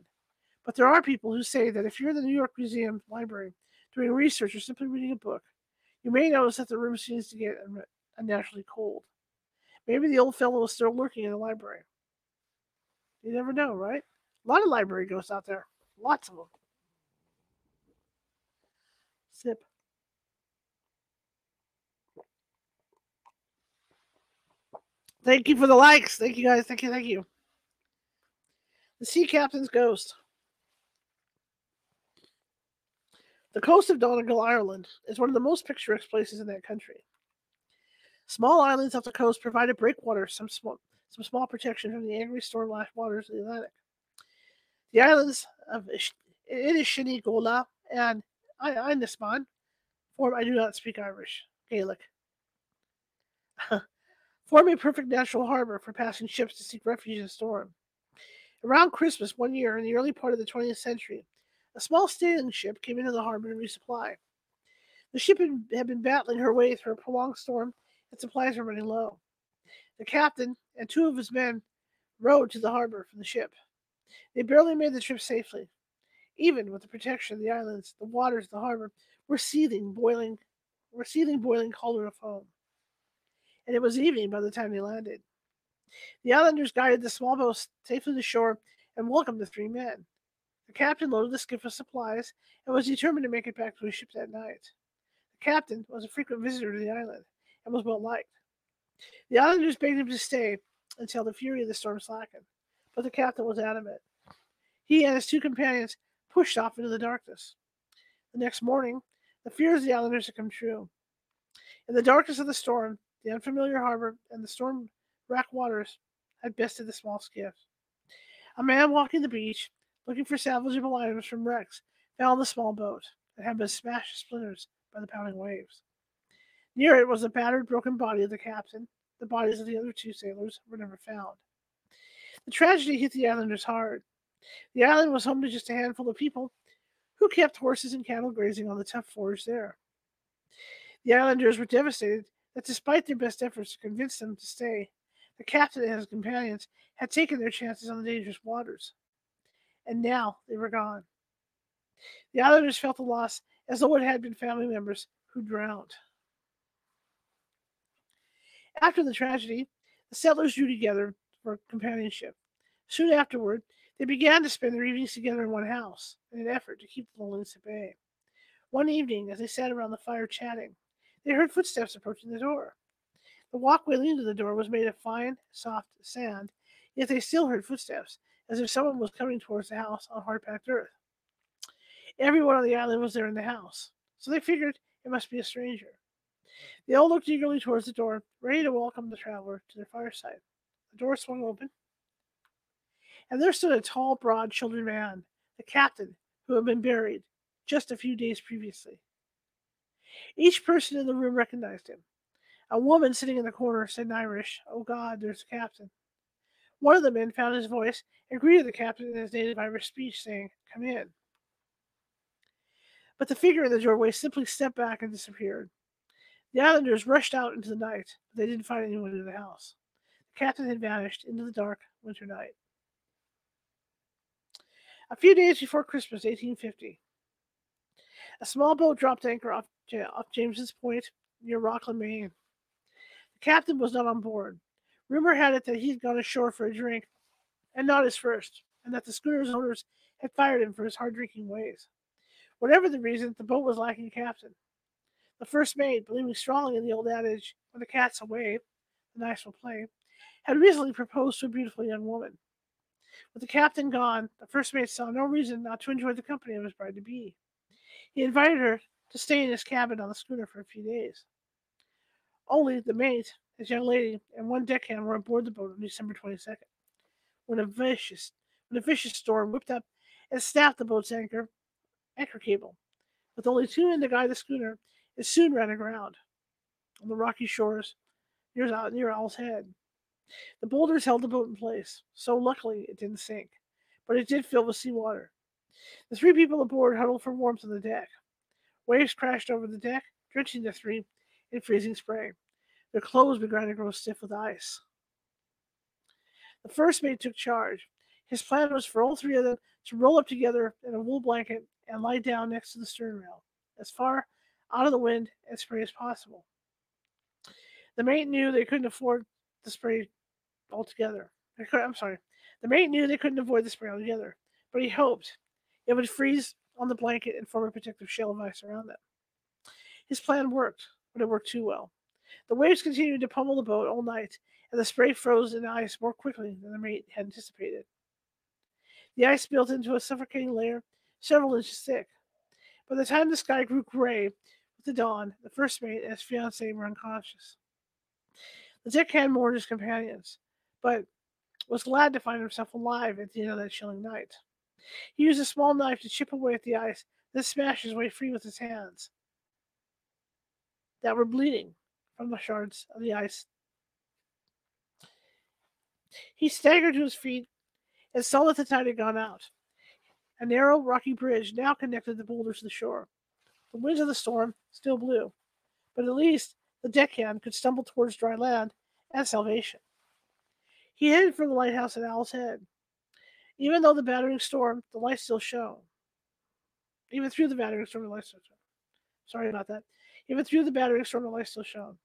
But there are people who say that if you're in the New York Museum Library doing research or simply reading a book, you may notice that the room seems to get unnaturally cold. Maybe the old fellow is still lurking in the library. You never know, right? A lot of library ghosts out there. Lots of them. Sip. Thank you for the likes. Thank you guys. Thank you. Thank you. The Sea Captain's Ghost. The coast of Donegal, Ireland, is one of the most picturesque places in that country. Small islands off the coast provided breakwaters, some small, some small protection from the angry storm lashed waters of the Atlantic. The islands of Inishinnigola and Inisman form, I do not speak Irish, Gaelic, *laughs* form a perfect natural harbor for passing ships to seek refuge in a storm. Around Christmas one year in the early part of the 20th century, a small sailing ship came into the harbor to resupply. The ship had been battling her way through a prolonged storm and supplies were running low. The captain and two of his men rowed to the harbor from the ship. They barely made the trip safely. Even with the protection of the islands, the waters of the harbor were seething, boiling, were seething, boiling cauldron of foam. And it was evening by the time they landed. The islanders guided the small boat safely to shore and welcomed the three men. The captain loaded the skiff with supplies and was determined to make it back to his ship that night. The captain was a frequent visitor to the island and was well liked. The islanders begged him to stay until the fury of the storm slackened, but the captain was adamant. He and his two companions pushed off into the darkness. The next morning, the fears of the islanders had come true. In the darkness of the storm, the unfamiliar harbor and the storm racked waters had bested the small skiff. A man walking the beach, looking for salvageable items from wrecks, found the small boat that had been smashed to splinters by the pounding waves. Near it was the battered, broken body of the captain. The bodies of the other two sailors were never found. The tragedy hit the islanders hard. The island was home to just a handful of people who kept horses and cattle grazing on the tough forage there. The islanders were devastated that despite their best efforts to convince them to stay, the captain and his companions had taken their chances on the dangerous waters. And now they were gone. The islanders felt the loss as though it had been family members who drowned. After the tragedy, the settlers drew together for companionship. Soon afterward, they began to spend their evenings together in one house in an effort to keep the loneliness at bay. One evening, as they sat around the fire chatting, they heard footsteps approaching the door. The walkway leading to the door was made of fine, soft sand, yet they still heard footsteps, as if someone was coming towards the house on hard packed earth. Everyone on the island was there in the house, so they figured it must be a stranger. They all looked eagerly towards the door, ready to welcome the traveler to their fireside. The door swung open, and there stood a tall, broad shouldered man, the captain, who had been buried just a few days previously. Each person in the room recognized him. A woman sitting in the corner said in Irish, Oh God, there's the captain. One of the men found his voice and greeted the captain in his native Irish speech, saying, Come in. But the figure in the doorway simply stepped back and disappeared. The islanders rushed out into the night, but they didn't find anyone in the house. The captain had vanished into the dark winter night. A few days before Christmas, 1850, a small boat dropped anchor off, off James's Point near Rockland, Maine. The captain was not on board. Rumor had it that he had gone ashore for a drink, and not his first, and that the schooner's owners had fired him for his hard drinking ways. Whatever the reason, the boat was lacking a captain. The first mate, believing strongly in the old adage, when the cat's away, the nice will play, had recently proposed to a beautiful young woman. With the captain gone, the first mate saw no reason not to enjoy the company of his bride to be. He invited her to stay in his cabin on the schooner for a few days. Only the mate, his young lady, and one deckhand were aboard the boat on December 22nd, when a vicious, when a vicious storm whipped up and snapped the boat's anchor, anchor cable. With only two men to guide the schooner, it soon ran aground on the rocky shores near, near Owl's Head. The boulders held the boat in place, so luckily it didn't sink, but it did fill with seawater. The three people aboard huddled for warmth on the deck. Waves crashed over the deck, drenching the three in freezing spray. Their clothes began to grow stiff with ice. The first mate took charge. His plan was for all three of them to roll up together in a wool blanket and lie down next to the stern rail, as far out of the wind and spray as possible. The mate knew they couldn't afford the spray altogether. I'm sorry. The mate knew they couldn't avoid the spray altogether, but he hoped it would freeze on the blanket and form a protective shell of ice around them. His plan worked, but it worked too well. The waves continued to pummel the boat all night, and the spray froze in ice more quickly than the mate had anticipated. The ice built into a suffocating layer several inches thick. By the time the sky grew gray with the dawn, the first mate and his fiancee were unconscious. The deckhand mourned his companions, but was glad to find himself alive at the end of that chilling night. He used a small knife to chip away at the ice, then smashed his way free with his hands that were bleeding from the shards of the ice. He staggered to his feet and saw that the tide had gone out. A narrow, rocky bridge now connected the boulders to the shore. The winds of the storm still blew, but at least the deckhand could stumble towards dry land and salvation. He headed for the lighthouse at Owl's Head. Even though the battering storm, the light still shone. Even through the battering storm, the light still shone. Sorry about that. Even through the battering storm, the light still shone.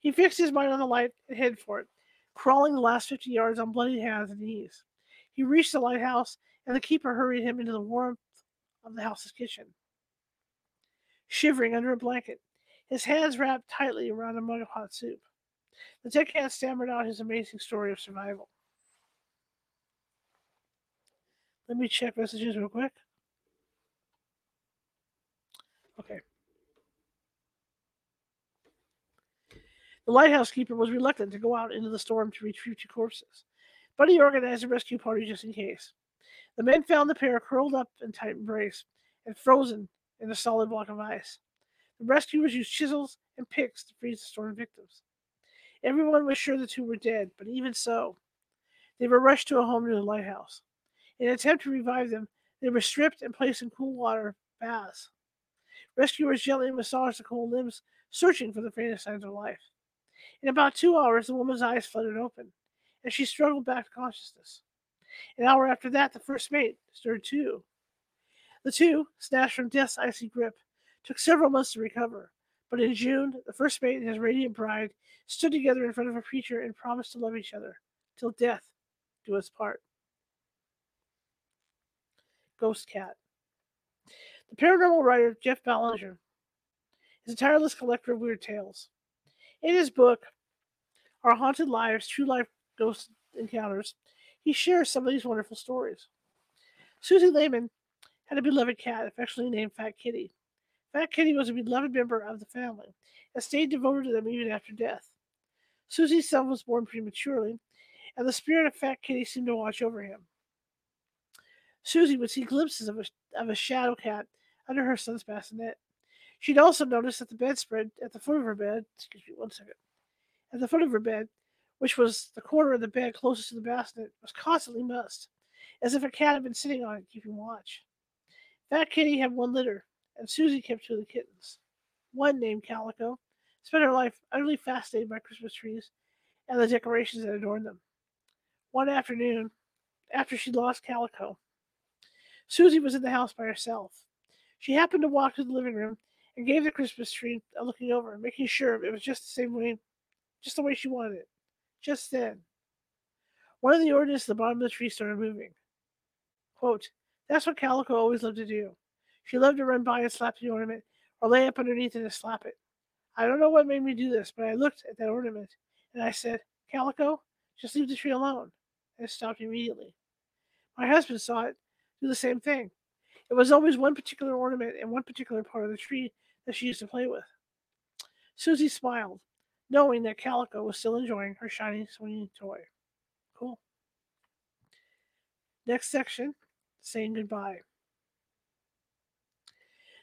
He fixed his mind on the light and headed for it, crawling the last fifty yards on bloody hands and knees. He reached the lighthouse, and the keeper hurried him into the warmth of the house's kitchen. Shivering under a blanket, his hands wrapped tightly around a mug of hot soup, the deckhand stammered out his amazing story of survival. Let me check messages real quick. Okay. The lighthouse keeper was reluctant to go out into the storm to retrieve two corpses, but he organized a rescue party just in case. The men found the pair curled up in tight embrace and frozen in a solid block of ice. The rescuers used chisels and picks to freeze the storm victims. Everyone was sure the two were dead, but even so, they were rushed to a home near the lighthouse. In an attempt to revive them, they were stripped and placed in cool water baths. Rescuers gently massaged the cold limbs, searching for the faintest signs of life. In about two hours, the woman's eyes fluttered open, and she struggled back to consciousness. An hour after that, the first mate stirred too. The two, snatched from death's icy grip, took several months to recover, but in June, the first mate and his radiant bride stood together in front of a preacher and promised to love each other till death do us part. Ghost Cat. The paranormal writer Jeff Belanger is a tireless collector of weird tales. In his book, Our Haunted Lives True Life Ghost Encounters, he shares some of these wonderful stories. Susie Lehman had a beloved cat, affectionately named Fat Kitty. Fat Kitty was a beloved member of the family and stayed devoted to them even after death. Susie's son was born prematurely, and the spirit of Fat Kitty seemed to watch over him. Susie would see glimpses of a, of a shadow cat under her son's bassinet. She'd also noticed that the bedspread at the foot of her bed, excuse me one second, at the foot of her bed, which was the corner of the bed closest to the bassinet, was constantly mussed, as if a cat had been sitting on it keeping watch. Fat Kitty had one litter, and Susie kept two of the kittens. One named Calico spent her life utterly fascinated by Christmas trees and the decorations that adorned them. One afternoon, after she lost Calico, Susie was in the house by herself. She happened to walk to the living room and gave the Christmas tree a looking over, making sure it was just the same way, just the way she wanted it. Just then, one of the ornaments at the bottom of the tree started moving. Quote, That's what Calico always loved to do. She loved to run by and slap the ornament, or lay up underneath it and slap it. I don't know what made me do this, but I looked at that ornament and I said, Calico, just leave the tree alone. And it stopped immediately. My husband saw it do the same thing. It was always one particular ornament in one particular part of the tree that she used to play with. Susie smiled, knowing that Calico was still enjoying her shiny, swinging toy. Cool. Next section saying goodbye.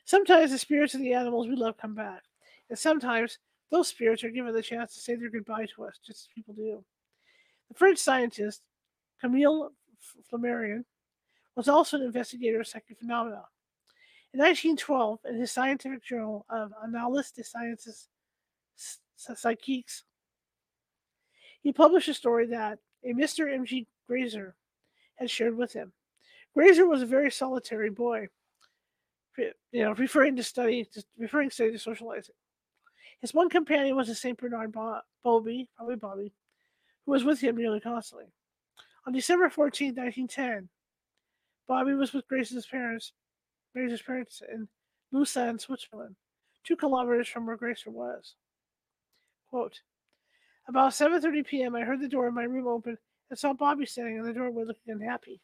Sometimes the spirits of the animals we love come back, and sometimes those spirits are given the chance to say their goodbye to us, just as people do. The French scientist Camille Flammarion was also an investigator of psychic phenomena. In 1912, in his scientific journal of Annales des Sciences Psychiques, he published a story that a Mr. M.G. Grazer had shared with him. Grazer was a very solitary boy, you know, referring to study, referring study to socializing. His one companion was a St. Bernard Bobby, probably Bobby, who was with him nearly constantly. On December 14, 1910, Bobby was with Grace's parents, Grace's parents in Lausanne, Switzerland, two kilometers from where Gracer was. Quote, About 7.30 p.m., I heard the door of my room open and saw Bobby standing in the doorway looking unhappy.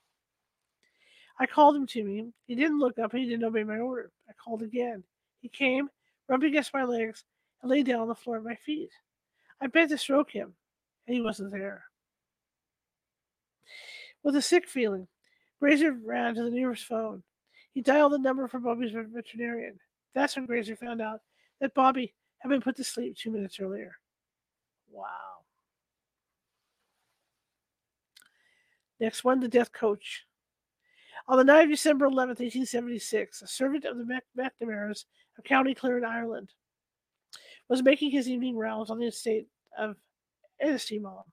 I called him to me. He didn't look up and he didn't obey my order. I called again. He came, rubbed against my legs, and lay down on the floor at my feet. I bent to stroke him, and he wasn't there. With a sick feeling, Grazer ran to the nearest phone. He dialed the number for Bobby's veterinarian. That's when Grazer found out that Bobby had been put to sleep two minutes earlier. Wow. Next one, the death coach. On the night of December 11, 1876, a servant of the McNamara's of County Clare in Ireland was making his evening rounds on the estate of Ennistimon.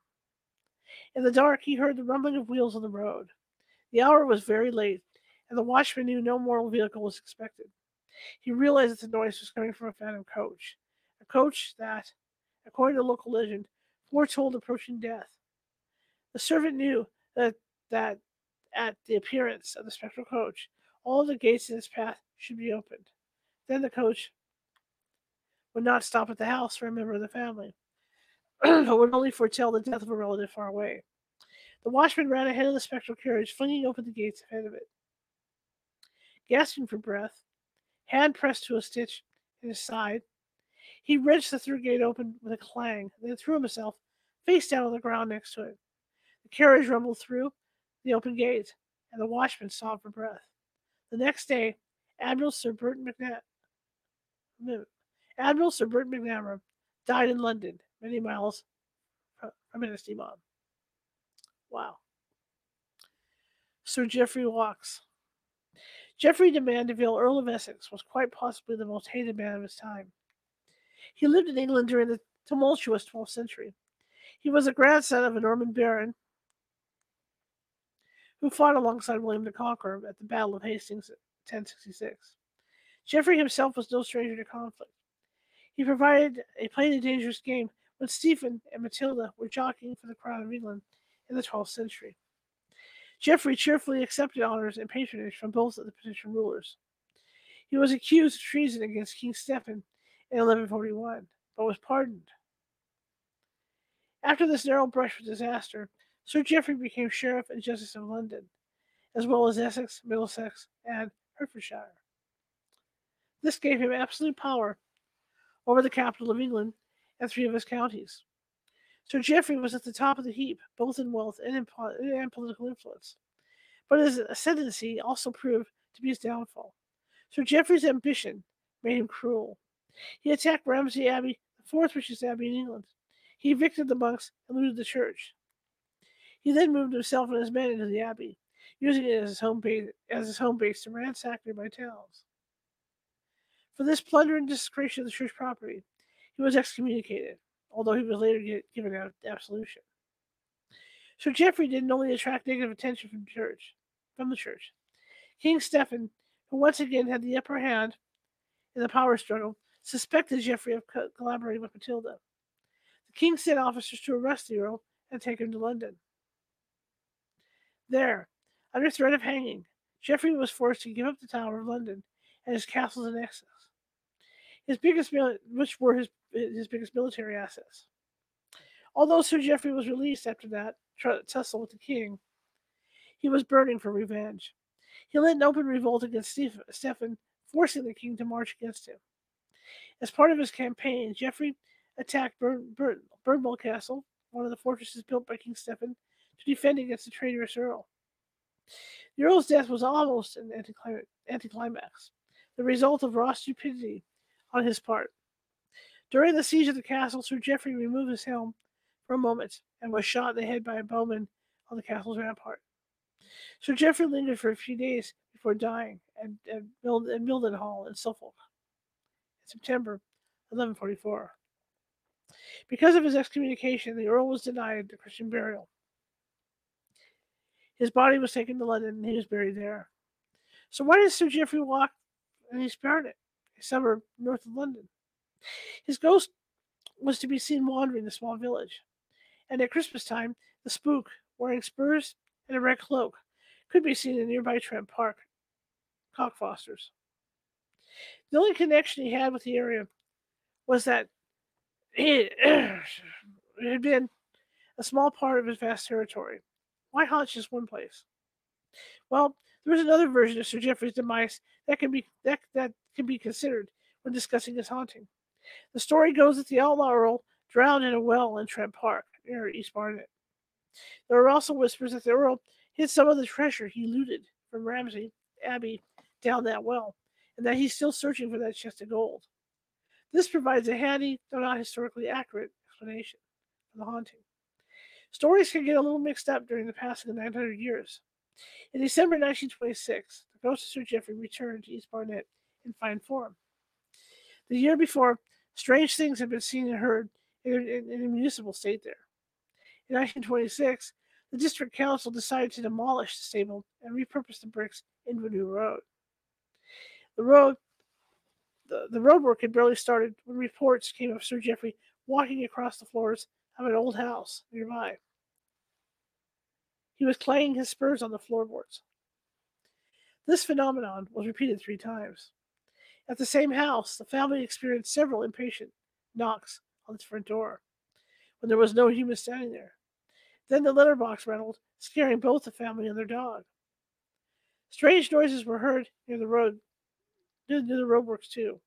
In the dark, he heard the rumbling of wheels on the road. The hour was very late, and the watchman knew no mortal vehicle was expected. He realized that the noise was coming from a phantom coach, a coach that, according to local legend, foretold approaching death. The servant knew that that at the appearance of the spectral coach, all the gates in its path should be opened. Then the coach would not stop at the house for a member of the family, *clears throat* but would only foretell the death of a relative far away. The watchman ran ahead of the spectral carriage, flinging open the gates ahead of it. Gasping for breath, hand pressed to a stitch in his side, he wrenched the third gate open with a clang, then threw himself face down on the ground next to it. The carriage rumbled through the open gate, and the watchman sobbed for breath. The next day, Admiral Sir Burton McNamara, mm, Admiral Sir Burton McNamara died in London, many miles from Ennistimon. Wow. Sir Geoffrey Walks. Geoffrey de Mandeville, Earl of Essex, was quite possibly the most hated man of his time. He lived in England during the tumultuous 12th century. He was a grandson of a Norman baron who fought alongside William the Conqueror at the Battle of Hastings in 1066. Geoffrey himself was no stranger to conflict. He provided a played a dangerous game when Stephen and Matilda were jockeying for the crown of England in the 12th century. Geoffrey cheerfully accepted honors and patronage from both of the potential rulers. He was accused of treason against King Stephen in 1141, but was pardoned. After this narrow brush with disaster, Sir Geoffrey became Sheriff and Justice of London, as well as Essex, Middlesex, and Hertfordshire. This gave him absolute power over the capital of England and three of his counties. Sir Geoffrey was at the top of the heap, both in wealth and in po- and political influence. But his ascendancy also proved to be his downfall. Sir Geoffrey's ambition made him cruel. He attacked Ramsey Abbey, the fourth richest abbey in England. He evicted the monks and looted the church. He then moved himself and his men into the abbey, using it as his home base, as his home base to ransack nearby towns. For this plunder and desecration of the church property, he was excommunicated, although he was later given absolution. Sir Geoffrey didn't only attract negative attention from church, from the church. King Stephen, who once again had the upper hand in the power struggle, suspected Geoffrey of co- collaborating with Matilda. The king sent officers to arrest the earl and take him to London. There, under threat of hanging, Geoffrey was forced to give up the Tower of London and his castles in Essex, his biggest, which were his, his biggest military assets. Although Sir Geoffrey was released after that tussle with the king, he was burning for revenge. He led an open revolt against Stephen, forcing the king to march against him. As part of his campaign, Geoffrey attacked Burn, Burn, Burnwell Castle, one of the fortresses built by King Stephen, to defend against the traitorous Earl. The Earl's death was almost an anticlimax, the result of raw stupidity on his part. During the siege of the castle, Sir Geoffrey removed his helm for a moment and was shot in the head by a bowman on the castle's rampart. Sir Geoffrey lingered for a few days before dying at, at, Mild- at Mildenhall in Suffolk in September 1144. Because of his excommunication, the Earl was denied the Christian burial. His body was taken to London and he was buried there. So why did Sir Geoffrey walk and East Barnet, a suburb north of London? His ghost was to be seen wandering the small village, and at Christmas time, the spook, wearing spurs and a red cloak, could be seen in nearby Trent Park, Cockfosters. The only connection he had with the area was that it *coughs* had been a small part of his vast territory. Why haunt just one place? Well, there is another version of Sir Geoffrey's demise that can be that, that can be considered when discussing his haunting. The story goes that the outlaw Earl drowned in a well in Trent Park near East Barnet. There are also whispers that the Earl hid some of the treasure he looted from Ramsey Abbey down that well, and that he's still searching for that chest of gold. This provides a handy, though not historically accurate, explanation for the haunting. Stories can get a little mixed up during the passing of 900 years. In December 1926, the ghost of Sir Geoffrey returned to East Barnet in fine form. The year before, strange things had been seen and heard in, in, in a municipal state there. In 1926, the district council decided to demolish the stable and repurpose the bricks into a new road. The road the, the road work had barely started when reports came of Sir Geoffrey walking across the floors of an old house nearby. He was clanging his spurs on the floorboards. This phenomenon was repeated three times. At the same house, the family experienced several impatient knocks on its front door when there was no human standing there. Then the letterbox rattled, scaring both the family and their dog. Strange noises were heard near the road near, the roadworks too.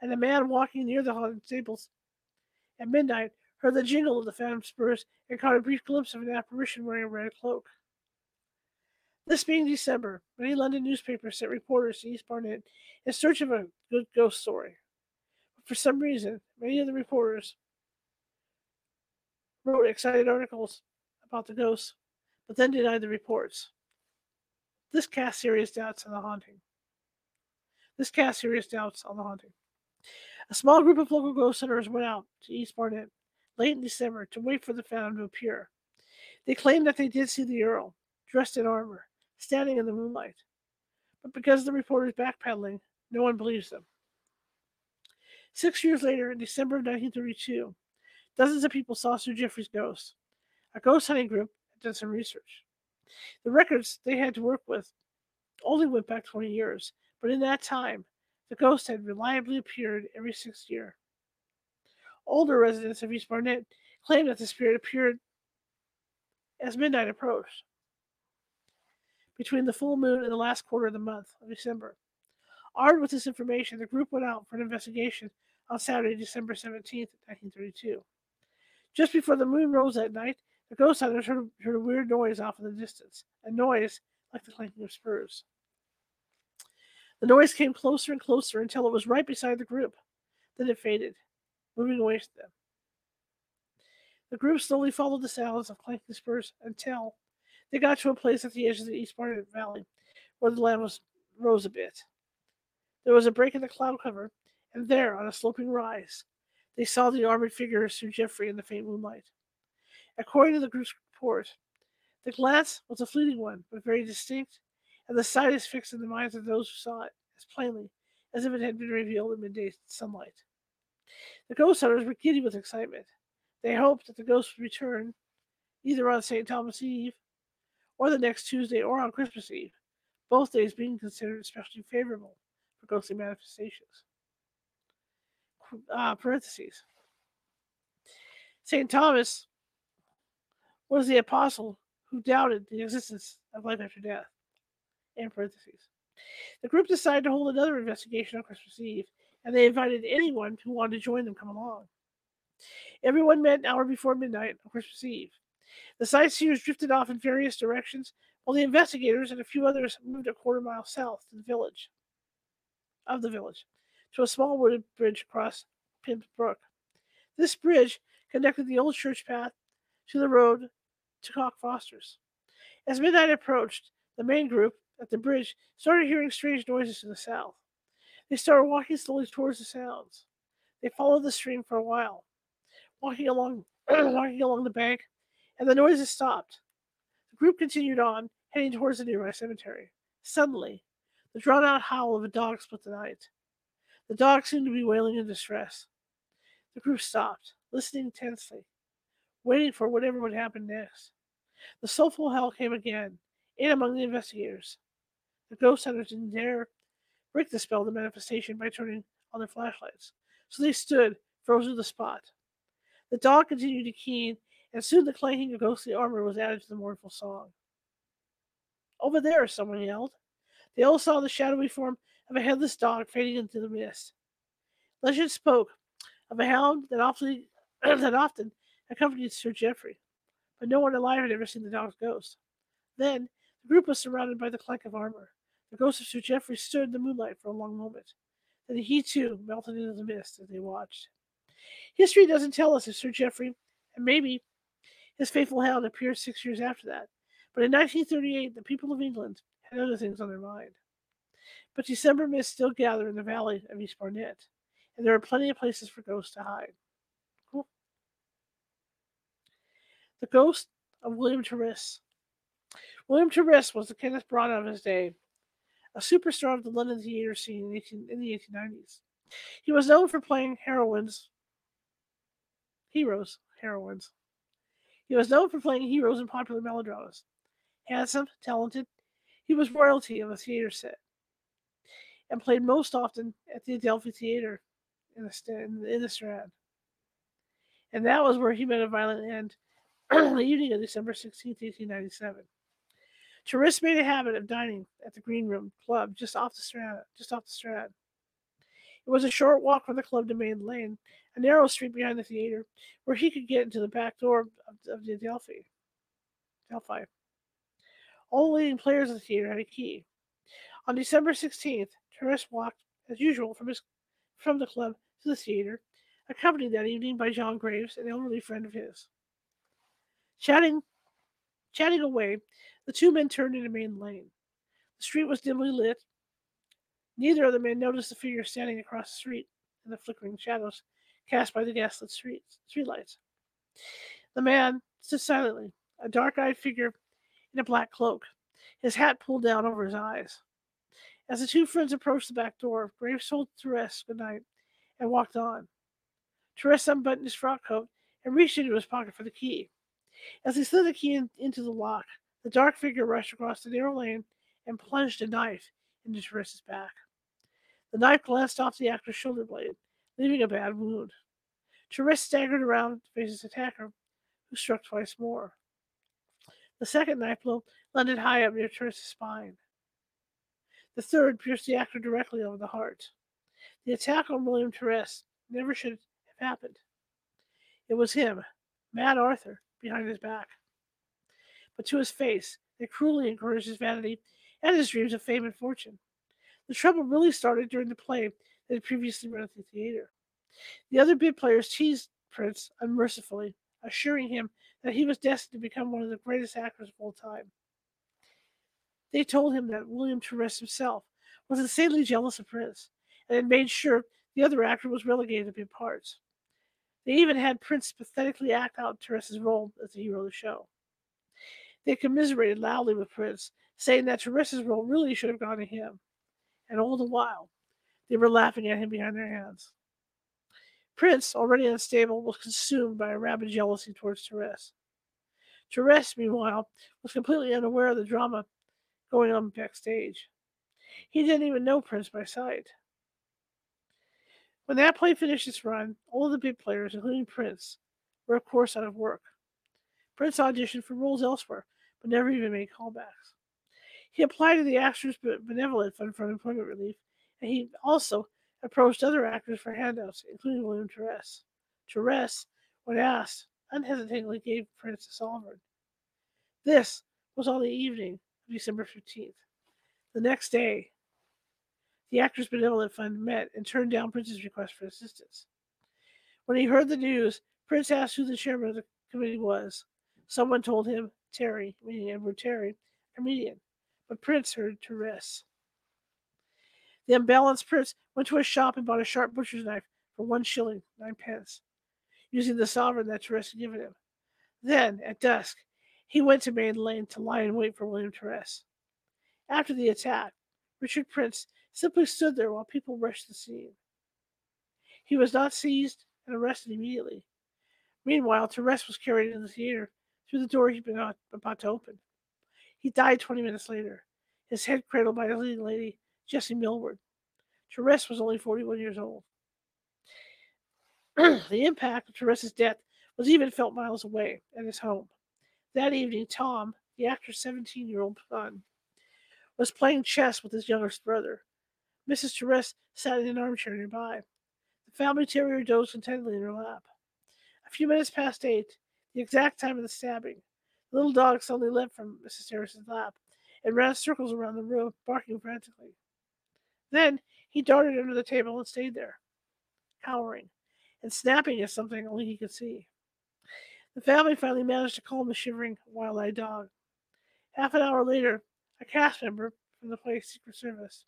And a man walking near the haunted stables at midnight heard the jingle of the phantom spurs and caught a brief glimpse of an apparition wearing a red cloak. This being December, many London newspapers sent reporters to East Barnet in search of a good ghost story. But for some reason, many of the reporters wrote excited articles about the ghosts, but then denied the reports. This cast serious doubts on the haunting. This cast serious doubts on the haunting. A small group of local ghost hunters went out to East Barnet late in December to wait for the phantom to appear. They claimed that they did see the Earl, dressed in armor, standing in the moonlight. But because the reporters backpedaling, no one believes them. Six years later, in December of 1932, dozens of people saw Sir Geoffrey's ghost. A ghost hunting group had done some research. The records they had to work with only went back 20 years, but in that time, the ghost had reliably appeared every sixth year. Older residents of East Barnet claimed that the spirit appeared as midnight approached between the full moon and the last quarter of the month of December. Armed with this information, the group went out for an investigation on Saturday, December 17, 1932. Just before the moon rose that night, the ghost hunters heard, heard a weird noise off in the distance, a noise like the clanking of spurs. The noise came closer and closer until it was right beside the group. Then it faded, moving away from them. The group slowly followed the sounds of clanking spurs until they got to a place at the edge of the East part of the Valley where the land was rose a bit. There was a break in the cloud cover, and there, on a sloping rise, they saw the armored figures Sir Geoffrey in the faint moonlight. According to the group's report, the glance was a fleeting one, but very distinct, and the sight is fixed in the minds of those who saw it as plainly as if it had been revealed in midday sunlight. The ghost hunters were giddy with excitement. They hoped that the ghost would return either on St. Thomas Eve or the next Tuesday or on Christmas Eve, both days being considered especially favorable for ghostly manifestations. Uh, parentheses. St. Thomas was the apostle who doubted the existence of life after death. In parentheses. The group decided to hold another investigation on Christmas Eve, and they invited anyone who wanted to join them come along. Everyone met an hour before midnight on Christmas Eve. The sightseers drifted off in various directions, while the investigators and a few others moved a quarter mile south to the village of the village to a small wooded bridge across Pymmes Brook. This bridge connected the old church path to the road to Cockfosters. As midnight approached, the main group at the bridge started hearing strange noises to the south. They started walking slowly towards the sounds. They followed the stream for a while, walking along *clears throat* walking along the bank, and the noises stopped. The group continued on, heading towards the nearby cemetery. Suddenly, the drawn out howl of a dog split the night. The dog seemed to be wailing in distress. The group stopped, listening tensely, waiting for whatever would happen next. The soulful howl came again, in among the investigators. The ghost hunters didn't dare break the spell of the manifestation by turning on their flashlights, so they stood, frozen to the spot. The dog continued to keen, and soon the clanking of ghostly armor was added to the mournful song. Over there, someone yelled. They all saw the shadowy form of a headless dog fading into the mist. Legend spoke of a hound that often, *clears throat* that often accompanied Sir Geoffrey, but no one alive had ever seen the dog's ghost. Then the group was surrounded by the clank of armor. The ghost of Sir Geoffrey stood in the moonlight for a long moment. Then he too melted into the mist as they watched. History doesn't tell us if Sir Geoffrey, and maybe his faithful hound, appeared six years after that. But in 1938, the people of England had other things on their mind. But December mists still gather in the valley of East Barnet, and there are plenty of places for ghosts to hide. Cool. The ghost of William Terriss. William Terriss was the Kenneth Branagh of his day a superstar of the London theatre scene in, 18, in the 1890s. He was known for playing heroines, heroes, heroines. He was known for playing heroes in popular melodramas. Handsome, talented, he was royalty of a theater set and played most often at the Adelphi Theatre in the, in the Strand. And that was where he met a violent end on *clears throat* the evening of December 16, 1897. Terriss made a habit of dining at the Green Room Club just off the Strand. Just off the Strand. It was a short walk from the club to Maiden Lane, a narrow street behind the theater, where he could get into the back door of, of the. Adelphi. All the leading players of the theater had a key. On December 16th, Terriss walked, as usual, from his from the club to the theater, accompanied that evening by John Graves, an elderly friend of his. Chatting, chatting away, the two men turned into Maiden Lane. The street was dimly lit. Neither of the men noticed the figure standing across the street in the flickering shadows cast by the gaslit street streetlights. The man stood silently, a dark-eyed figure in a black cloak, his hat pulled down over his eyes. As the two friends approached the back door, Graves told Terriss good night and walked on. Terriss unbuttoned his frock coat and reached into his pocket for the key. As he slid the key in, into the lock, the dark figure rushed across the narrow lane and plunged a knife into Terriss's back. The knife glanced off the actor's shoulder blade, leaving a bad wound. Terriss staggered around to face his attacker, who struck twice more. The second knife blow landed high up near Terriss's spine. The third pierced the actor directly over the heart. The attack on William Terriss never should have happened. It was him, Mad Archer, behind his back but to his face. They cruelly encouraged his vanity and his dreams of fame and fortune. The trouble really started during the play that had previously run at the theater. The other bit players teased Prince unmercifully, assuring him that he was destined to become one of the greatest actors of all time. They told him that William Terriss himself was insanely jealous of Prince and had made sure the other actor was relegated to bit parts. They even had Prince pathetically act out Terriss's role as the hero of the show. They commiserated loudly with Prince, saying that Terriss's role really should have gone to him. And all the while, they were laughing at him behind their hands. Prince, already unstable, was consumed by a rabid jealousy towards Terriss. Terriss, meanwhile, was completely unaware of the drama going on backstage. He didn't even know Prince by sight. When that play finished its run, all the big players, including Prince, were of course out of work. Prince auditioned for roles elsewhere, but never even made callbacks. He applied to the Actors Benevolent Fund for unemployment relief, and he also approached other actors for handouts, including William Terriss. Terriss, when asked, unhesitatingly gave Prince a sovereign. This was on the evening of December 15th. The next day, the Actors Benevolent Fund met and turned down Prince's request for assistance. When he heard the news, Prince asked who the chairman of the committee was. Someone told him Terry, meaning Edward Terry, a comedian, but Prince heard Terriss. The unbalanced prince went to a shop and bought a sharp butcher's knife for one shilling, nine pence, using the sovereign that Terriss had given him. Then, at dusk, he went to Maiden Lane to lie in wait for William Terriss. After the attack, Richard Prince simply stood there while people rushed the scene. He was not seized and arrested immediately. Meanwhile, Terriss was carried into the theater through the door he'd been about to open. He died 20 minutes later, his head cradled by a leading lady Jessie Millward. Terriss was only 41 years old. *clears throat* the impact of Terriss's death was even felt miles away at his home. That evening, Tom, the actor's 17 year old son, was playing chess with his youngest brother. Mrs. Terriss sat in an armchair nearby. The family terrier dozed contentedly in her lap. A few minutes past eight, the exact time of the stabbing, the little dog suddenly leapt from Mrs. Terriss's lap and ran circles around the room, barking frantically. Then he darted under the table and stayed there, cowering and snapping at something only he could see. The family finally managed to calm the shivering, wild eyed dog. Half an hour later, a cast member from the play's Secret Service,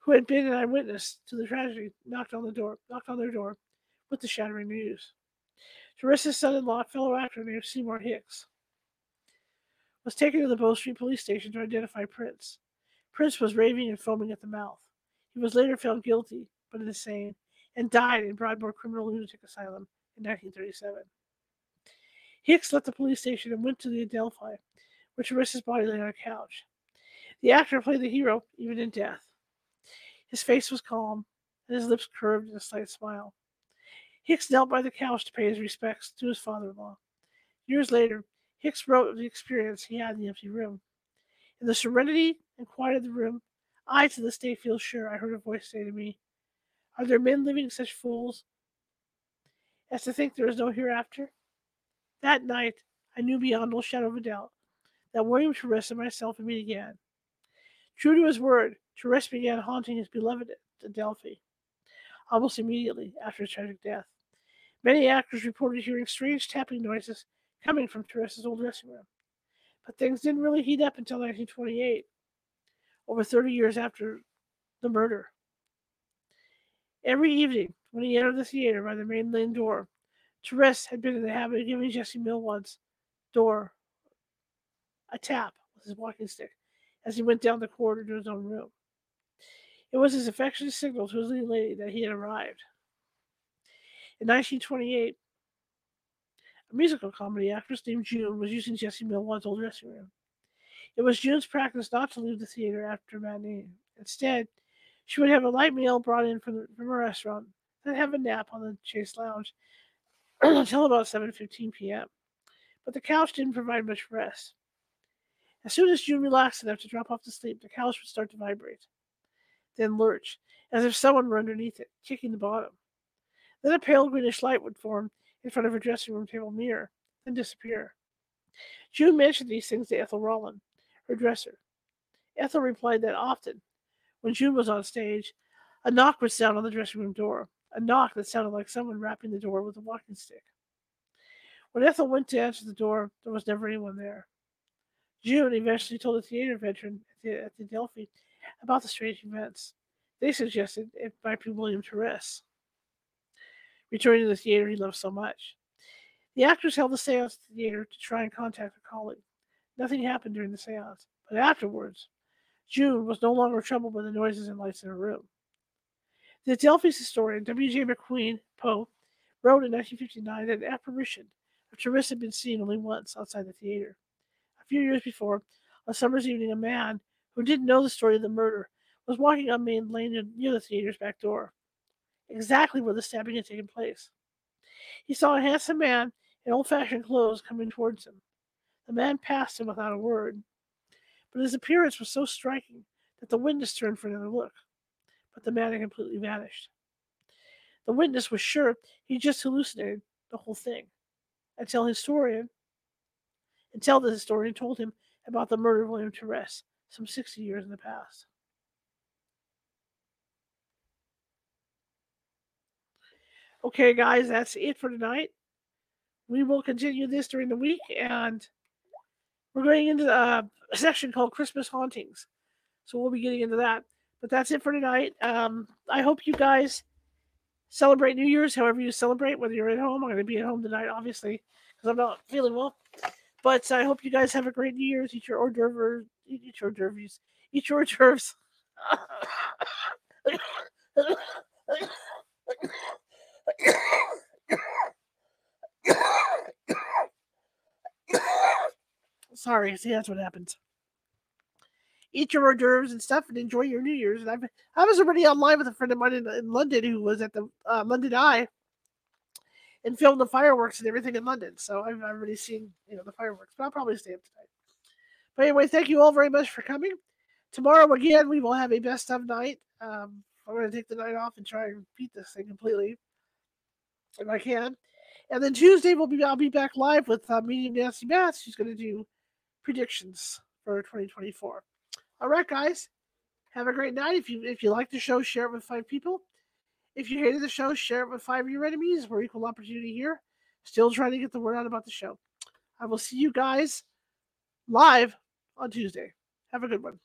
who had been an eyewitness to the tragedy, knocked on the door, knocked on their door with the shattering news. Terriss's son-in-law, fellow actor named Seymour Hicks, was taken to the Bow Street police station to identify Prince. Prince was raving and foaming at the mouth. He was later found guilty, but insane, and died in Broadmoor Criminal Lunatic Asylum in 1937. Hicks left the police station and went to the Adelphi, where Terriss's body lay on a couch. The actor played the hero even in death. His face was calm, and his lips curved in a slight smile. Hicks knelt by the couch to pay his respects to his father in law. Years later, Hicks wrote of the experience he had in the empty room. In the serenity and quiet of the room, I to this day feel sure I heard a voice say to me, Are there men living such fools as to think there is no hereafter? That night, I knew beyond all shadow of a doubt that William Terriss and myself would meet again. True to his word, Terriss began haunting his beloved Adelphi almost immediately after his tragic death. Many actors reported hearing strange tapping noises coming from Terriss's old dressing room. But things didn't really heat up until 1928, over 30 years after the murder. Every evening, when he entered the theater by the Maiden Lane door, Terriss had been in the habit of giving Jessie Millward's door a tap with his walking stick as he went down the corridor to his own room. It was his affectionate signal to his leading lady that he had arrived. In 1928, a musical comedy actress named June was using Jessie Millward's old dressing room. It was June's practice not to leave the theater after matinee. Instead, she would have a light meal brought in from, the, from a restaurant, then have a nap on the Chase Lounge *clears throat* until about 7.15 p.m. But the couch didn't provide much rest. As soon as June relaxed enough to drop off to sleep, the couch would start to vibrate, then lurch, as if someone were underneath it, kicking the bottom. Then a pale greenish light would form in front of her dressing room table mirror, then disappear. June mentioned these things to Ethel Rowland, her dresser. Ethel replied that often, when June was on stage, a knock would sound on the dressing room door, a knock that sounded like someone rapping the door with a walking stick. When Ethel went to answer the door, there was never anyone there. June eventually told a theater veteran at the, at the Adelphi about the strange events. They suggested it might be William Terriss. Returning to the theater he loved so much. The actors held a seance at the theater to try and contact a colleague. Nothing happened during the seance, but afterwards, June was no longer troubled by the noises and lights in her room. The Adelphi's historian W.J. McQueen Poe wrote in 1959 that an apparition of Terriss had been seen only once outside the theater. A few years before, on a summer's evening, a man who didn't know the story of the murder was walking on Maiden Lane near the theater's back door, exactly where the stabbing had taken place. He saw a handsome man in old fashioned clothes coming towards him. The man passed him without a word, but his appearance was so striking that the witness turned for another look. But the man had completely vanished. The witness was sure he just hallucinated the whole thing until historian until the historian told him about the murder of William Terriss some 60 years in the past. Okay, guys, that's it for tonight. We will continue this during the week, and we're going into uh, a section called Christmas Hauntings. So we'll be getting into that. But that's it for tonight. Um, I hope you guys celebrate New Year's however you celebrate, whether you're at home. I'm going to be at home tonight, obviously, because I'm not feeling well. But I hope you guys have a great New Year's. Eat your hors d'oeuvres. Eat your hors d'oeuvres. Eat your hors d'oeuvres. *laughs* Sorry, see that's what happens. Eat your hors d'oeuvres and stuff, and enjoy your New Year's. And I've, I was already online with a friend of mine in, in London who was at the uh, London Eye and filmed the fireworks and everything in London. So I've already seen you know the fireworks, but I'll probably stay up tonight. But anyway, thank you all very much for coming. Tomorrow again, we will have a best of night. Um, I'm going to take the night off and try and beat this thing completely if I can. And then Tuesday we'll be I'll be back live with uh, Medium Nancy Bass. She's going to do predictions for 2024. All right, guys. Have a great night. If you if you like the show, share it with five people. If you hated the show, share it with five of your enemies. We're equal opportunity here. Still trying to get the word out about the show. I will see you guys live on Tuesday. Have a good one.